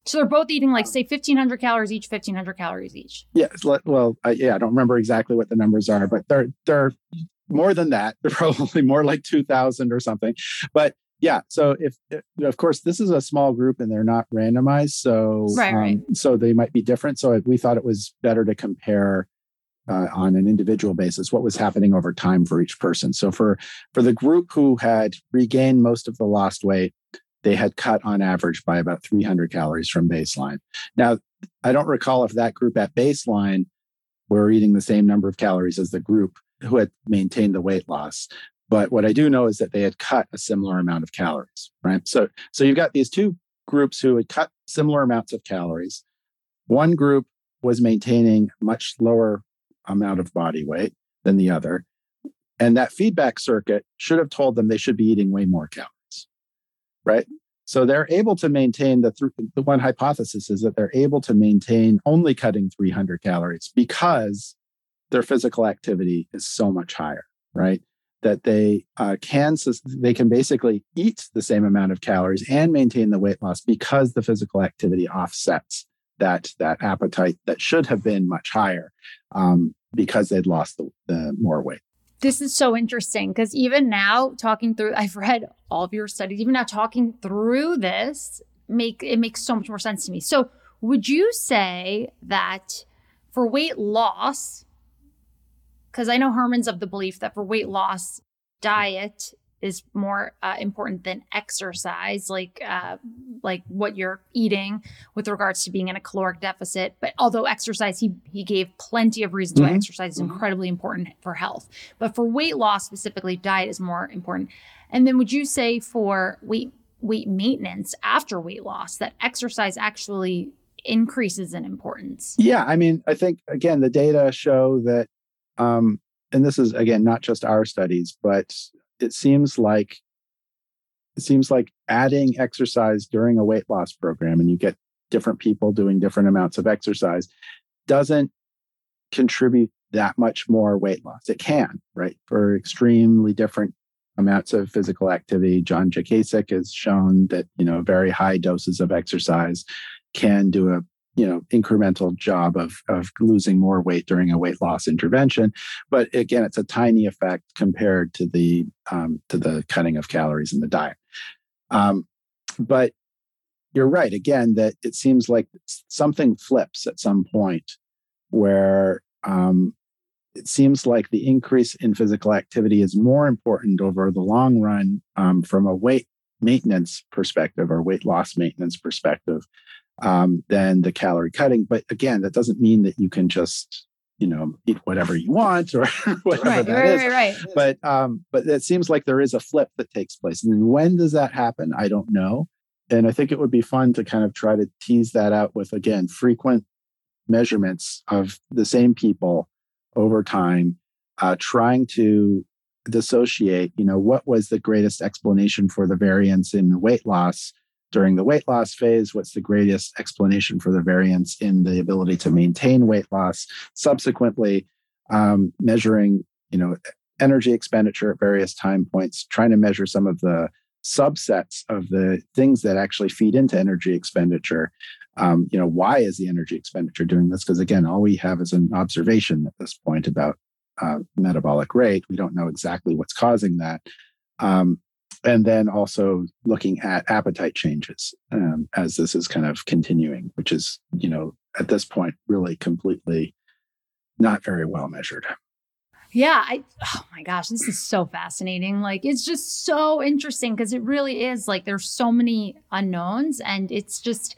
So they're both eating like say 1500 calories each 1500 calories each. Yeah well I, yeah i don't remember exactly what the numbers are but they're they're more than that. They're probably more like 2000 or something. But yeah so if, of course this is a small group and they're not randomized so right, um, right. so they might be different. So we thought it was better to compare uh, on an individual basis what was happening over time for each person. So for for the group who had regained most of the lost weight they had cut on average by about 300 calories from baseline. Now i don't recall if that group at baseline were eating the same number of calories as the group who had maintained the weight loss but what I do know is that they had cut a similar amount of calories, right? So, so you've got these two groups who had cut similar amounts of calories. One group was maintaining much lower amount of body weight than the other. And that feedback circuit should have told them they should be eating way more calories, right? So they're able to maintain the, th- the one hypothesis is that they're able to maintain only cutting 300 calories because their physical activity is so much higher, right? That they uh, can they can basically eat the same amount of calories and maintain the weight loss because the physical activity offsets that that appetite that should have been much higher um, because they'd lost the, the more weight. This is so interesting because even now talking through, I've read all of your studies. Even now talking through this, make it makes so much more sense to me. So, would you say that for weight loss, because I know Herman's of the belief that for weight loss, diet is more uh, important than exercise, like uh, like what you're eating with regards to being in a caloric deficit. But although exercise, he he gave plenty of reasons mm-hmm. why exercise is mm-hmm. incredibly important for health. But for weight loss specifically, diet is more important. And then would you say for weight weight maintenance after weight loss that exercise actually increases in importance? Yeah, I mean, I think again the data show that um, and this is again not just our studies, but it seems like it seems like adding exercise during a weight loss program and you get different people doing different amounts of exercise doesn't contribute that much more weight loss. It can, right? For extremely different amounts of physical activity. John Jakicic has shown that, you know, very high doses of exercise can do a you know incremental job of of losing more weight during a weight loss intervention. But again it's a tiny effect compared to the um, to the cutting of calories in the diet. Um, but you're right again that it seems like something flips at some point where um, it seems like the increase in physical activity is more important over the long run um, from a weight maintenance perspective or weight loss maintenance perspective um, than the calorie cutting. But again, that doesn't mean that you can just you know eat whatever you want or whatever right, that right, is. Right, right. But um, but it seems like there is a flip that takes place. And when does that happen? I don't know. And I think it would be fun to kind of try to tease that out with again frequent measurements of the same people over time, uh, trying to dissociate. You know, what was the greatest explanation for the variance in weight loss? During the weight loss phase? What's the greatest explanation for the variance in the ability to maintain weight loss? Subsequently, um, measuring, you know, energy expenditure at various time points, trying to measure some of the subsets of the things that actually feed into energy expenditure. Um, you know, why is the energy expenditure doing this? Because again, all we have is an observation at this point about uh, metabolic rate. We don't know exactly what's causing that. Um, and then also looking at appetite changes um, as this is kind of continuing, which is, you know, at this point, really completely not very well measured. Yeah, I oh my gosh, this is so fascinating. Like it's just so interesting because it really is like there's so many unknowns and it's just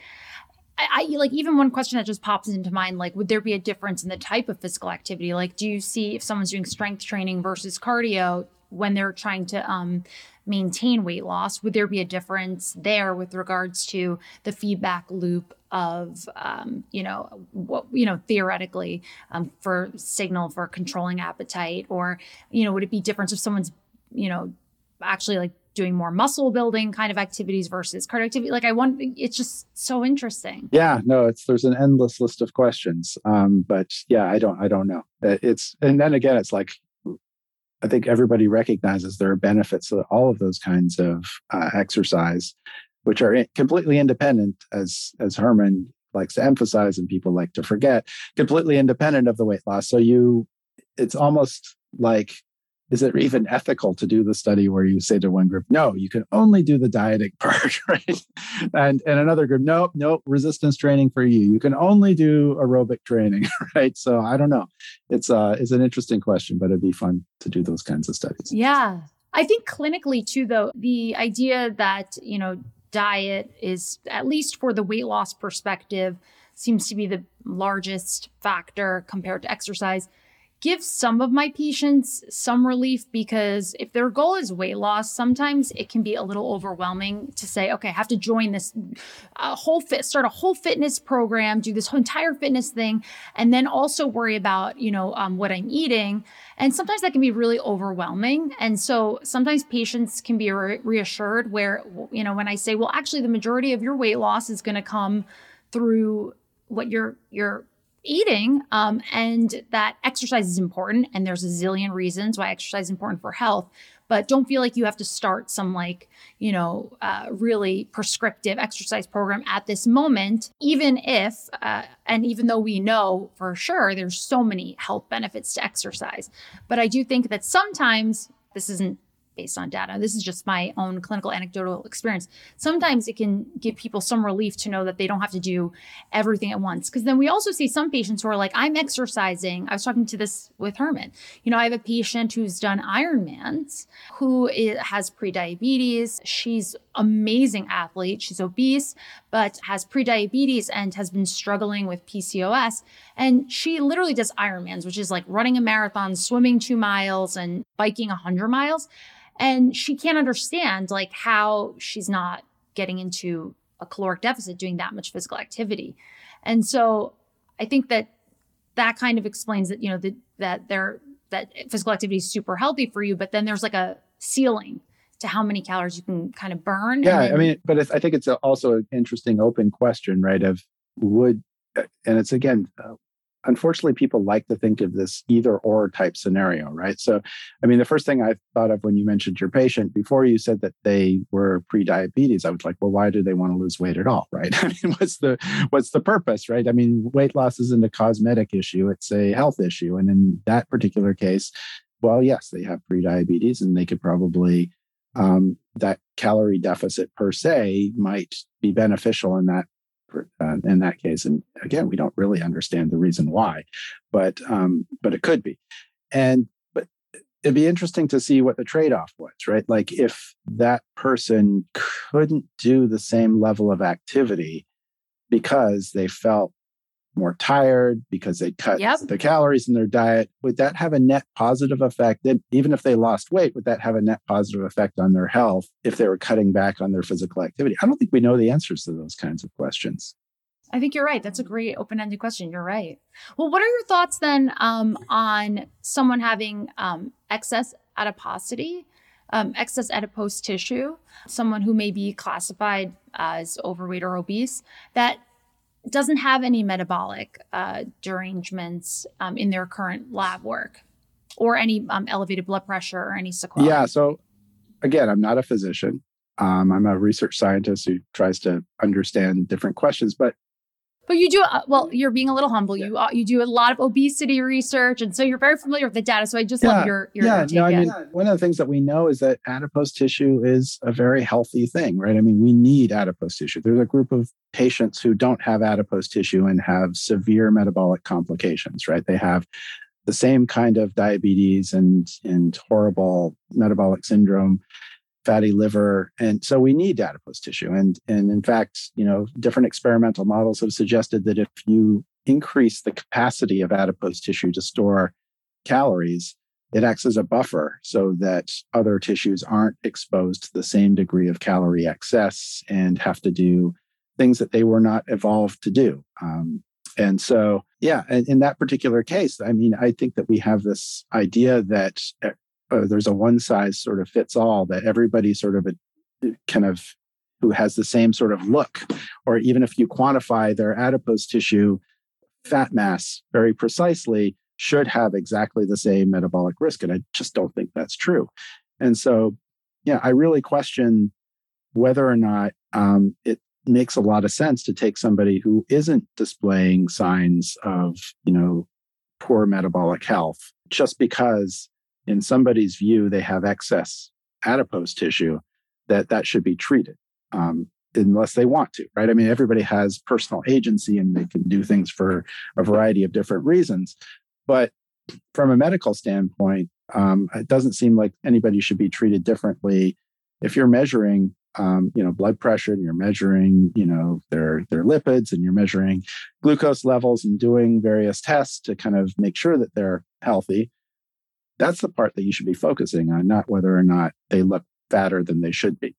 I, I, like even one question that just pops into mind like would there be a difference in the type of physical activity like do you see if someone's doing strength training versus cardio when they're trying to um, maintain weight loss would there be a difference there with regards to the feedback loop of um, you know what you know theoretically um, for signal for controlling appetite? Or you know would it be different if someone's you know actually like doing more muscle building kind of activities versus cardio activity? Like i want it's just so interesting. Yeah no it's there's an endless list of questions um but yeah i don't i don't know. It's and then again it's like I think everybody recognizes there are benefits to all of those kinds of uh, exercise, which are completely independent, as as Herman likes to emphasize and people like to forget, completely independent of the weight loss. So you, it's almost like is it even ethical to do the study where you say to one group, no, you can only do the dieting part, right? And and another group, nope, nope, resistance training for you. You can only do aerobic training, right? So I don't know. It's uh it's an interesting question, but it'd be fun to do those kinds of studies. Yeah. I think clinically too, though, the idea that, you know, diet is at least for the weight loss perspective seems to be the largest factor compared to exercise give some of my patients some relief because if their goal is weight loss, sometimes it can be a little overwhelming to say, okay, I have to join this uh, whole fit, start a whole fitness program, do this whole entire fitness thing, and then also worry about, you know, um, what I'm eating. And sometimes that can be really overwhelming. And so sometimes patients can be re- reassured where, you know, when I say, well, actually, the majority of your weight loss is going to come through what you're you're eating um, and that exercise is important and there's a zillion reasons why exercise is important for health but don't feel like you have to start some like you know uh, really prescriptive exercise program at this moment even if uh, and even though we know for sure there's so many health benefits to exercise. But i do think that sometimes this isn't based on data. This is just my own clinical anecdotal experience. Sometimes it can give people some relief to know that they don't have to do everything at once. Because then we also see some patients who are like, I'm exercising. I was talking to this with Herman. You know, I have a patient who's done Ironmans who has prediabetes. She's amazing athlete. She's obese, but has prediabetes and has been struggling with PCOS. And she literally does Ironmans, which is like running a marathon, swimming two miles, and biking 100 miles and she can't understand like how she's not getting into a caloric deficit doing that much physical activity and so i think that that kind of explains that you know that that there that physical activity is super healthy for you but then there's like a ceiling to how many calories you can kind of burn yeah then, i mean but i think it's also an interesting open question right of would and it's again uh, unfortunately people like to think of this either or type scenario right? So i mean the first thing i thought of when you mentioned your patient before you said that they were pre-diabetes i was like well why do they want to lose weight at all? Right? I mean what's the what's the purpose right? I mean weight loss isn't a cosmetic issue it's a health issue and in that particular case well yes they have pre-diabetes and they could probably um, that calorie deficit per se might be beneficial in that uh, in that case. And again, we don't really understand the reason why, but um, but it could be. And but it'd be interesting to see what the trade-off was, right? Like if that person couldn't do the same level of activity because they felt more tired because they cut yep. the calories in their diet would that have a net positive effect? Even if they lost weight would that have a net positive effect on their health if they were cutting back on their physical activity? I don't think we know the answers to those kinds of questions. I think you're right. That's a great open-ended question. You're right. Well what are your thoughts then um, on someone having um, excess adiposity um, excess adipose tissue, someone who may be classified as overweight or obese, that doesn't have any metabolic uh, derangements um, in their current lab work or any um, elevated blood pressure or any sequelae. Yeah. So, again, I'm not a physician. Um, I'm a research scientist who tries to understand different questions. But but you do uh, well. You're being a little humble. You uh, you do a lot of obesity research, and so you're very familiar with the data. So I just yeah, love your your yeah. No, I mean, one of the things that we know is that adipose tissue is a very healthy thing, right? I mean, we need adipose tissue. There's a group of patients who don't have adipose tissue and have severe metabolic complications, right? They have the same kind of diabetes and and horrible metabolic syndrome fatty liver and so we need adipose tissue. And and in fact you know different experimental models have suggested that if you increase the capacity of adipose tissue to store calories it acts as a buffer so that other tissues aren't exposed to the same degree of calorie excess and have to do things that they were not evolved to do. Um, and so yeah in, in that particular case i mean i think that we have this idea that uh, there's a one size sort of fits all that everybody sort of a, kind of who has the same sort of look. Or even if you quantify their adipose tissue fat mass very precisely should have exactly the same metabolic risk and i just don't think that's true. And so yeah i really question whether or not um, it makes a lot of sense to take somebody who isn't displaying signs of you know poor metabolic health just because in somebody's view they have excess adipose tissue that that should be treated um, unless they want to right? I mean everybody has personal agency and they can do things for a variety of different reasons but from a medical standpoint um, it doesn't seem like anybody should be treated differently. If you're measuring um, you know blood pressure and you're measuring you know their their lipids and you're measuring glucose levels and doing various tests to kind of make sure that they're healthy that's the part that you should be focusing on, not whether or not they look fatter than they should be.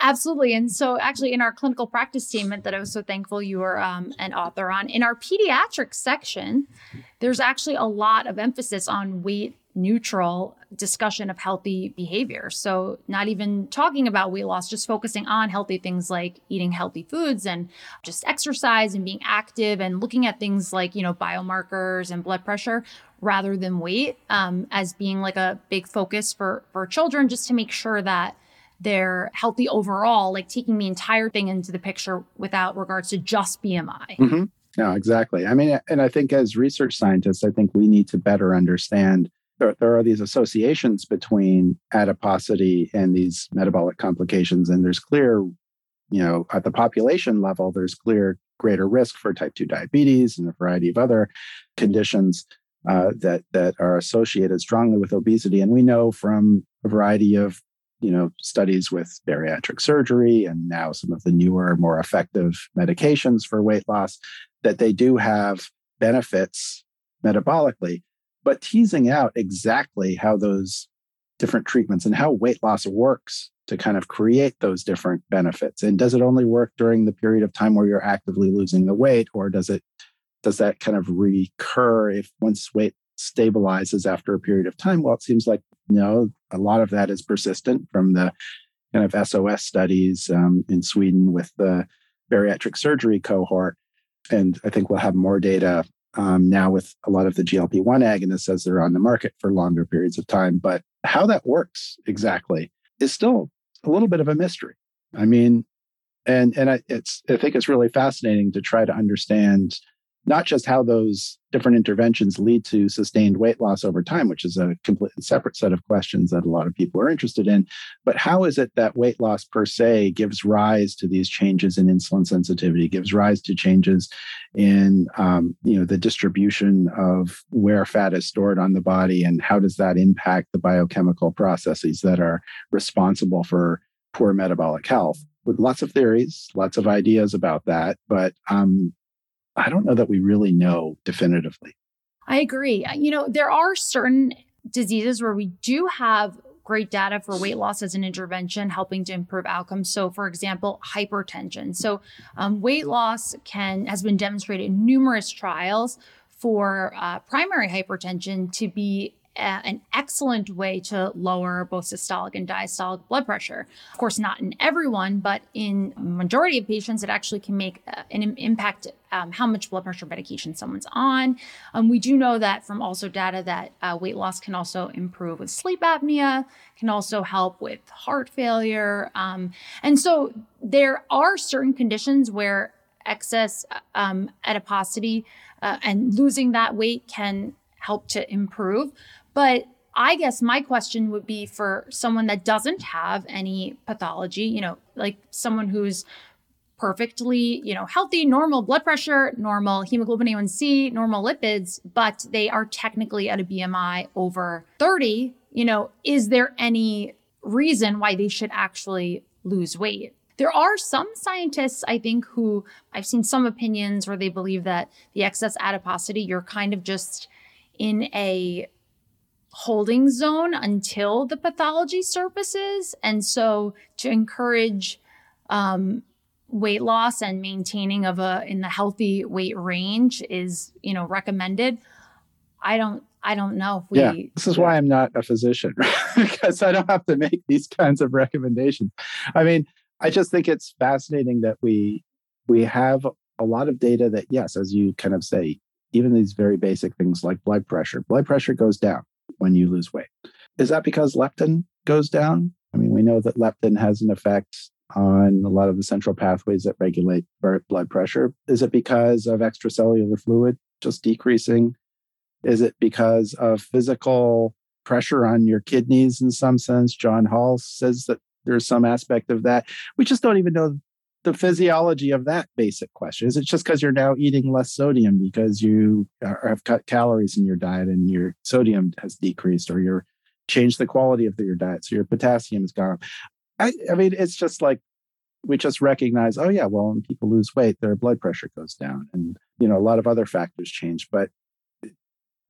Absolutely. And so, actually, in our clinical practice statement that I was so thankful you were um, an author on, in our pediatric section, there's actually a lot of emphasis on weight neutral discussion of healthy behavior. So, not even talking about weight loss, just focusing on healthy things like eating healthy foods and just exercise and being active and looking at things like, you know, biomarkers and blood pressure rather than weight um, as being like a big focus for for children just to make sure that they're healthy overall like taking the entire thing into the picture without regards to just bmi mm-hmm. no exactly i mean and i think as research scientists i think we need to better understand there, there are these associations between adiposity and these metabolic complications. And there's clear, you know, at the population level, there's clear greater risk for type 2 diabetes and a variety of other conditions uh, that that are associated strongly with obesity. And we know from a variety of you know studies with bariatric surgery and now some of the newer, more effective medications for weight loss that they do have benefits metabolically. But teasing out exactly how those different treatments and how weight loss works to kind of create those different benefits and does it only work during the period of time where you're actively losing the weight or does it does that kind of recur if once weight stabilizes after a period of time? Well, it seems like no, a lot of that is persistent from the kind of SOS studies um, in Sweden with the bariatric surgery cohort. And I think we'll have more data um, now with a lot of the GLP 1 agonists as they're on the market for longer periods of time. But how that works exactly is still a little bit of a mystery. I mean, and and I, it's I think it's really fascinating to try to understand not just how those different interventions lead to sustained weight loss over time, which is a completely separate set of questions that a lot of people are interested in, but how is it that weight loss per se gives rise to these changes in insulin sensitivity, gives rise to changes in um, you know the distribution of where fat is stored on the body, and how does that impact the biochemical processes that are responsible for poor metabolic health? With lots of theories, lots of ideas about that, but um, I don't know that we really know definitively. I agree. Uh, you know, there are certain diseases where we do have great data for weight loss as an intervention, helping to improve outcomes. So, for example, hypertension. So, um, weight loss can has been demonstrated in numerous trials for uh, primary hypertension to be an excellent way to lower both systolic and diastolic blood pressure. Of course, not in everyone, but in majority of patients, it actually can make uh, an impact um, how much blood pressure medication someone's on. Um, we do know that from also data that uh, weight loss can also improve with sleep apnea, can also help with heart failure. Um, and so there are certain conditions where excess um, adiposity uh, and losing that weight can help to improve. But I guess my question would be for someone that doesn't have any pathology, you know, like someone who's perfectly, you know, healthy, normal blood pressure, normal hemoglobin A1C, normal lipids, but they are technically at a BMI over 30, you know, is there any reason why they should actually lose weight? There are some scientists, I think, who I've seen some opinions where they believe that the excess adiposity, you're kind of just in a holding zone until the pathology surfaces. And so to encourage um, weight loss and maintaining of a in the healthy weight range is, you know, recommended. I don't I don't know if we Yeah, this is why I'm not a physician because I don't have to make these kinds of recommendations. I mean, I just think it's fascinating that we we have a lot of data that yes, as you kind of say, even these very basic things like blood pressure, blood pressure goes down when you lose weight. Is that because leptin goes down? I mean, we know that leptin has an effect on a lot of the central pathways that regulate blood pressure. Is it because of extracellular fluid just decreasing? Is it because of physical pressure on your kidneys in some sense? John Hall says that there's some aspect of that. We just don't even know the physiology of that basic question. Is it just because you're now eating less sodium because you have cut calories in your diet and your sodium has decreased, or you're changed the quality of your diet, so your potassium has gone up? I, I mean, it's just like we just recognize, oh yeah, well, when people lose weight, their blood pressure goes down, and you know a lot of other factors change. But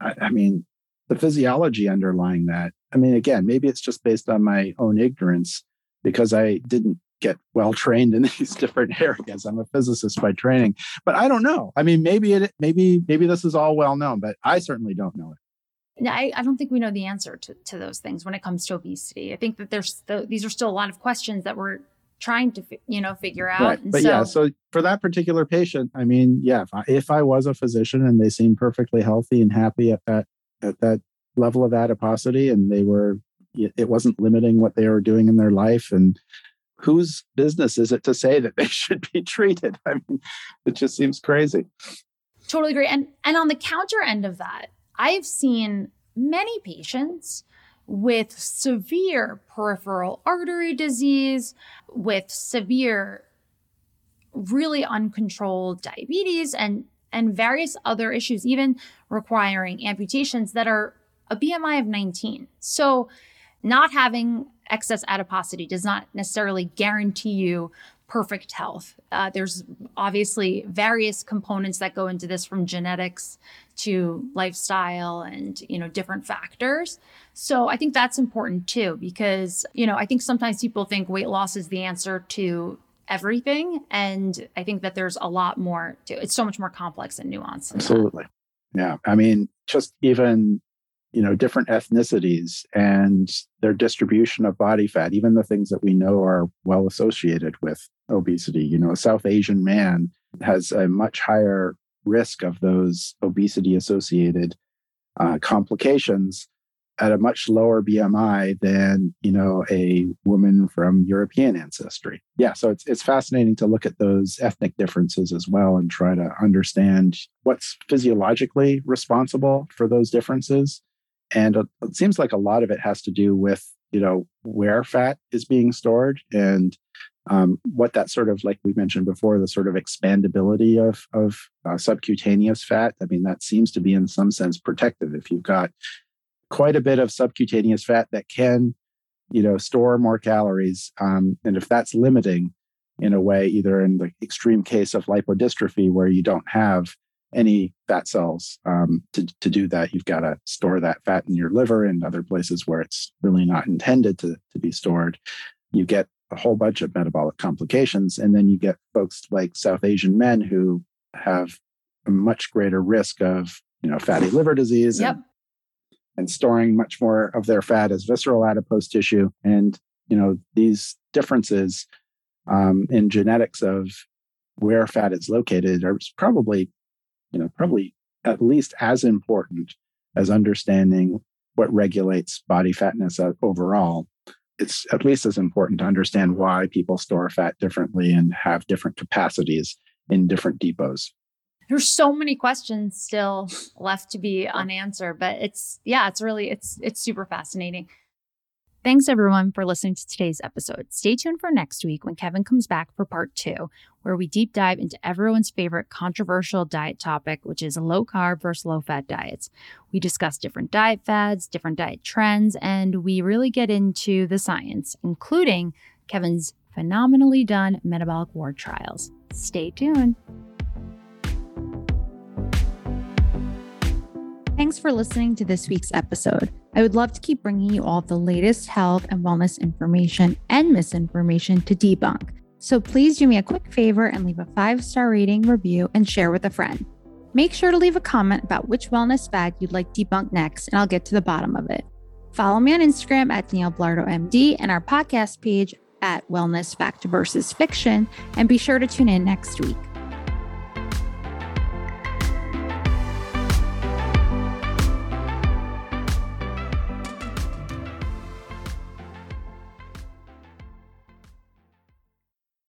I, I mean, the physiology underlying that. I mean, again, maybe it's just based on my own ignorance because I didn't get well trained in these different areas. I'm a physicist by training, but I don't know. I mean, maybe it, maybe, maybe this is all well known, but I certainly don't know it. I, I don't think we know the answer to, to those things when it comes to obesity. I think that there's the, these are still a lot of questions that we're trying to you know figure out. Right. But so, yeah, so for that particular patient, I mean, yeah, if I, if I was a physician and they seemed perfectly healthy and happy at that at that level of adiposity, and they were it wasn't limiting what they were doing in their life and whose business is it to say that they should be treated? I mean, it just seems crazy. Totally agree. And and on the counter end of that, I've seen many patients with severe peripheral artery disease, with severe, really uncontrolled diabetes, and, and various other issues, even requiring amputations that are a BMI of 19. So, not having excess adiposity does not necessarily guarantee you perfect health. Uh, there's obviously various components that go into this from genetics to lifestyle and you know different factors. So I think that's important too because you know I think sometimes people think weight loss is the answer to everything and I think that there's a lot more to it's so much more complex and nuanced. Absolutely. Yeah. I mean just even you know different ethnicities and their distribution of body fat even the things that we know are well associated with obesity. You know a south asian man has a much higher risk of those obesity associated uh, complications at a much lower bmi than you know a woman from european ancestry. Yeah so it's, it's fascinating to look at those ethnic differences as well and try to understand what's physiologically responsible for those differences and it seems like a lot of it has to do with you know where fat is being stored and um, what that sort of like we mentioned before the sort of expandability of of uh, subcutaneous fat. I mean that seems to be in some sense protective. If you've got quite a bit of subcutaneous fat that can you know store more calories um, and if that's limiting in a way either in the extreme case of lipodystrophy where you don't have any fat cells. Um, to, to do that, you've got to store that fat in your liver and other places where it's really not intended to, to be stored. You get a whole bunch of metabolic complications. And then you get folks like South Asian men who have a much greater risk of, you know, fatty liver disease yep. and, and storing much more of their fat as visceral adipose tissue. And, you know, these differences um, in genetics of where fat is located are probably you know, probably at least as important as understanding what regulates body fatness uh, overall. It's at least as important to understand why people store fat differently and have different capacities in different depots. There's so many questions still left to be unanswered, but it's yeah, it's really it's it's super fascinating. Thanks everyone for listening to today's episode. Stay tuned for next week when Kevin comes back for part two, where we deep dive into everyone's favorite controversial diet topic, which is low carb versus low fat diets. We discuss different diet fads, different diet trends, and we really get into the science, including Kevin's phenomenally done metabolic ward trials. Stay tuned. Thanks for listening to this week's episode. I would love to keep bringing you all the latest health and wellness information and misinformation to debunk. So please do me a quick favor and leave a five star rating, review, and share with a friend. Make sure to leave a comment about which wellness fad you'd like debunked next, and I'll get to the bottom of it. Follow me on Instagram at Danielle Belardo MD and our podcast page at Wellness Fact versus Fiction, and be sure to tune in next week.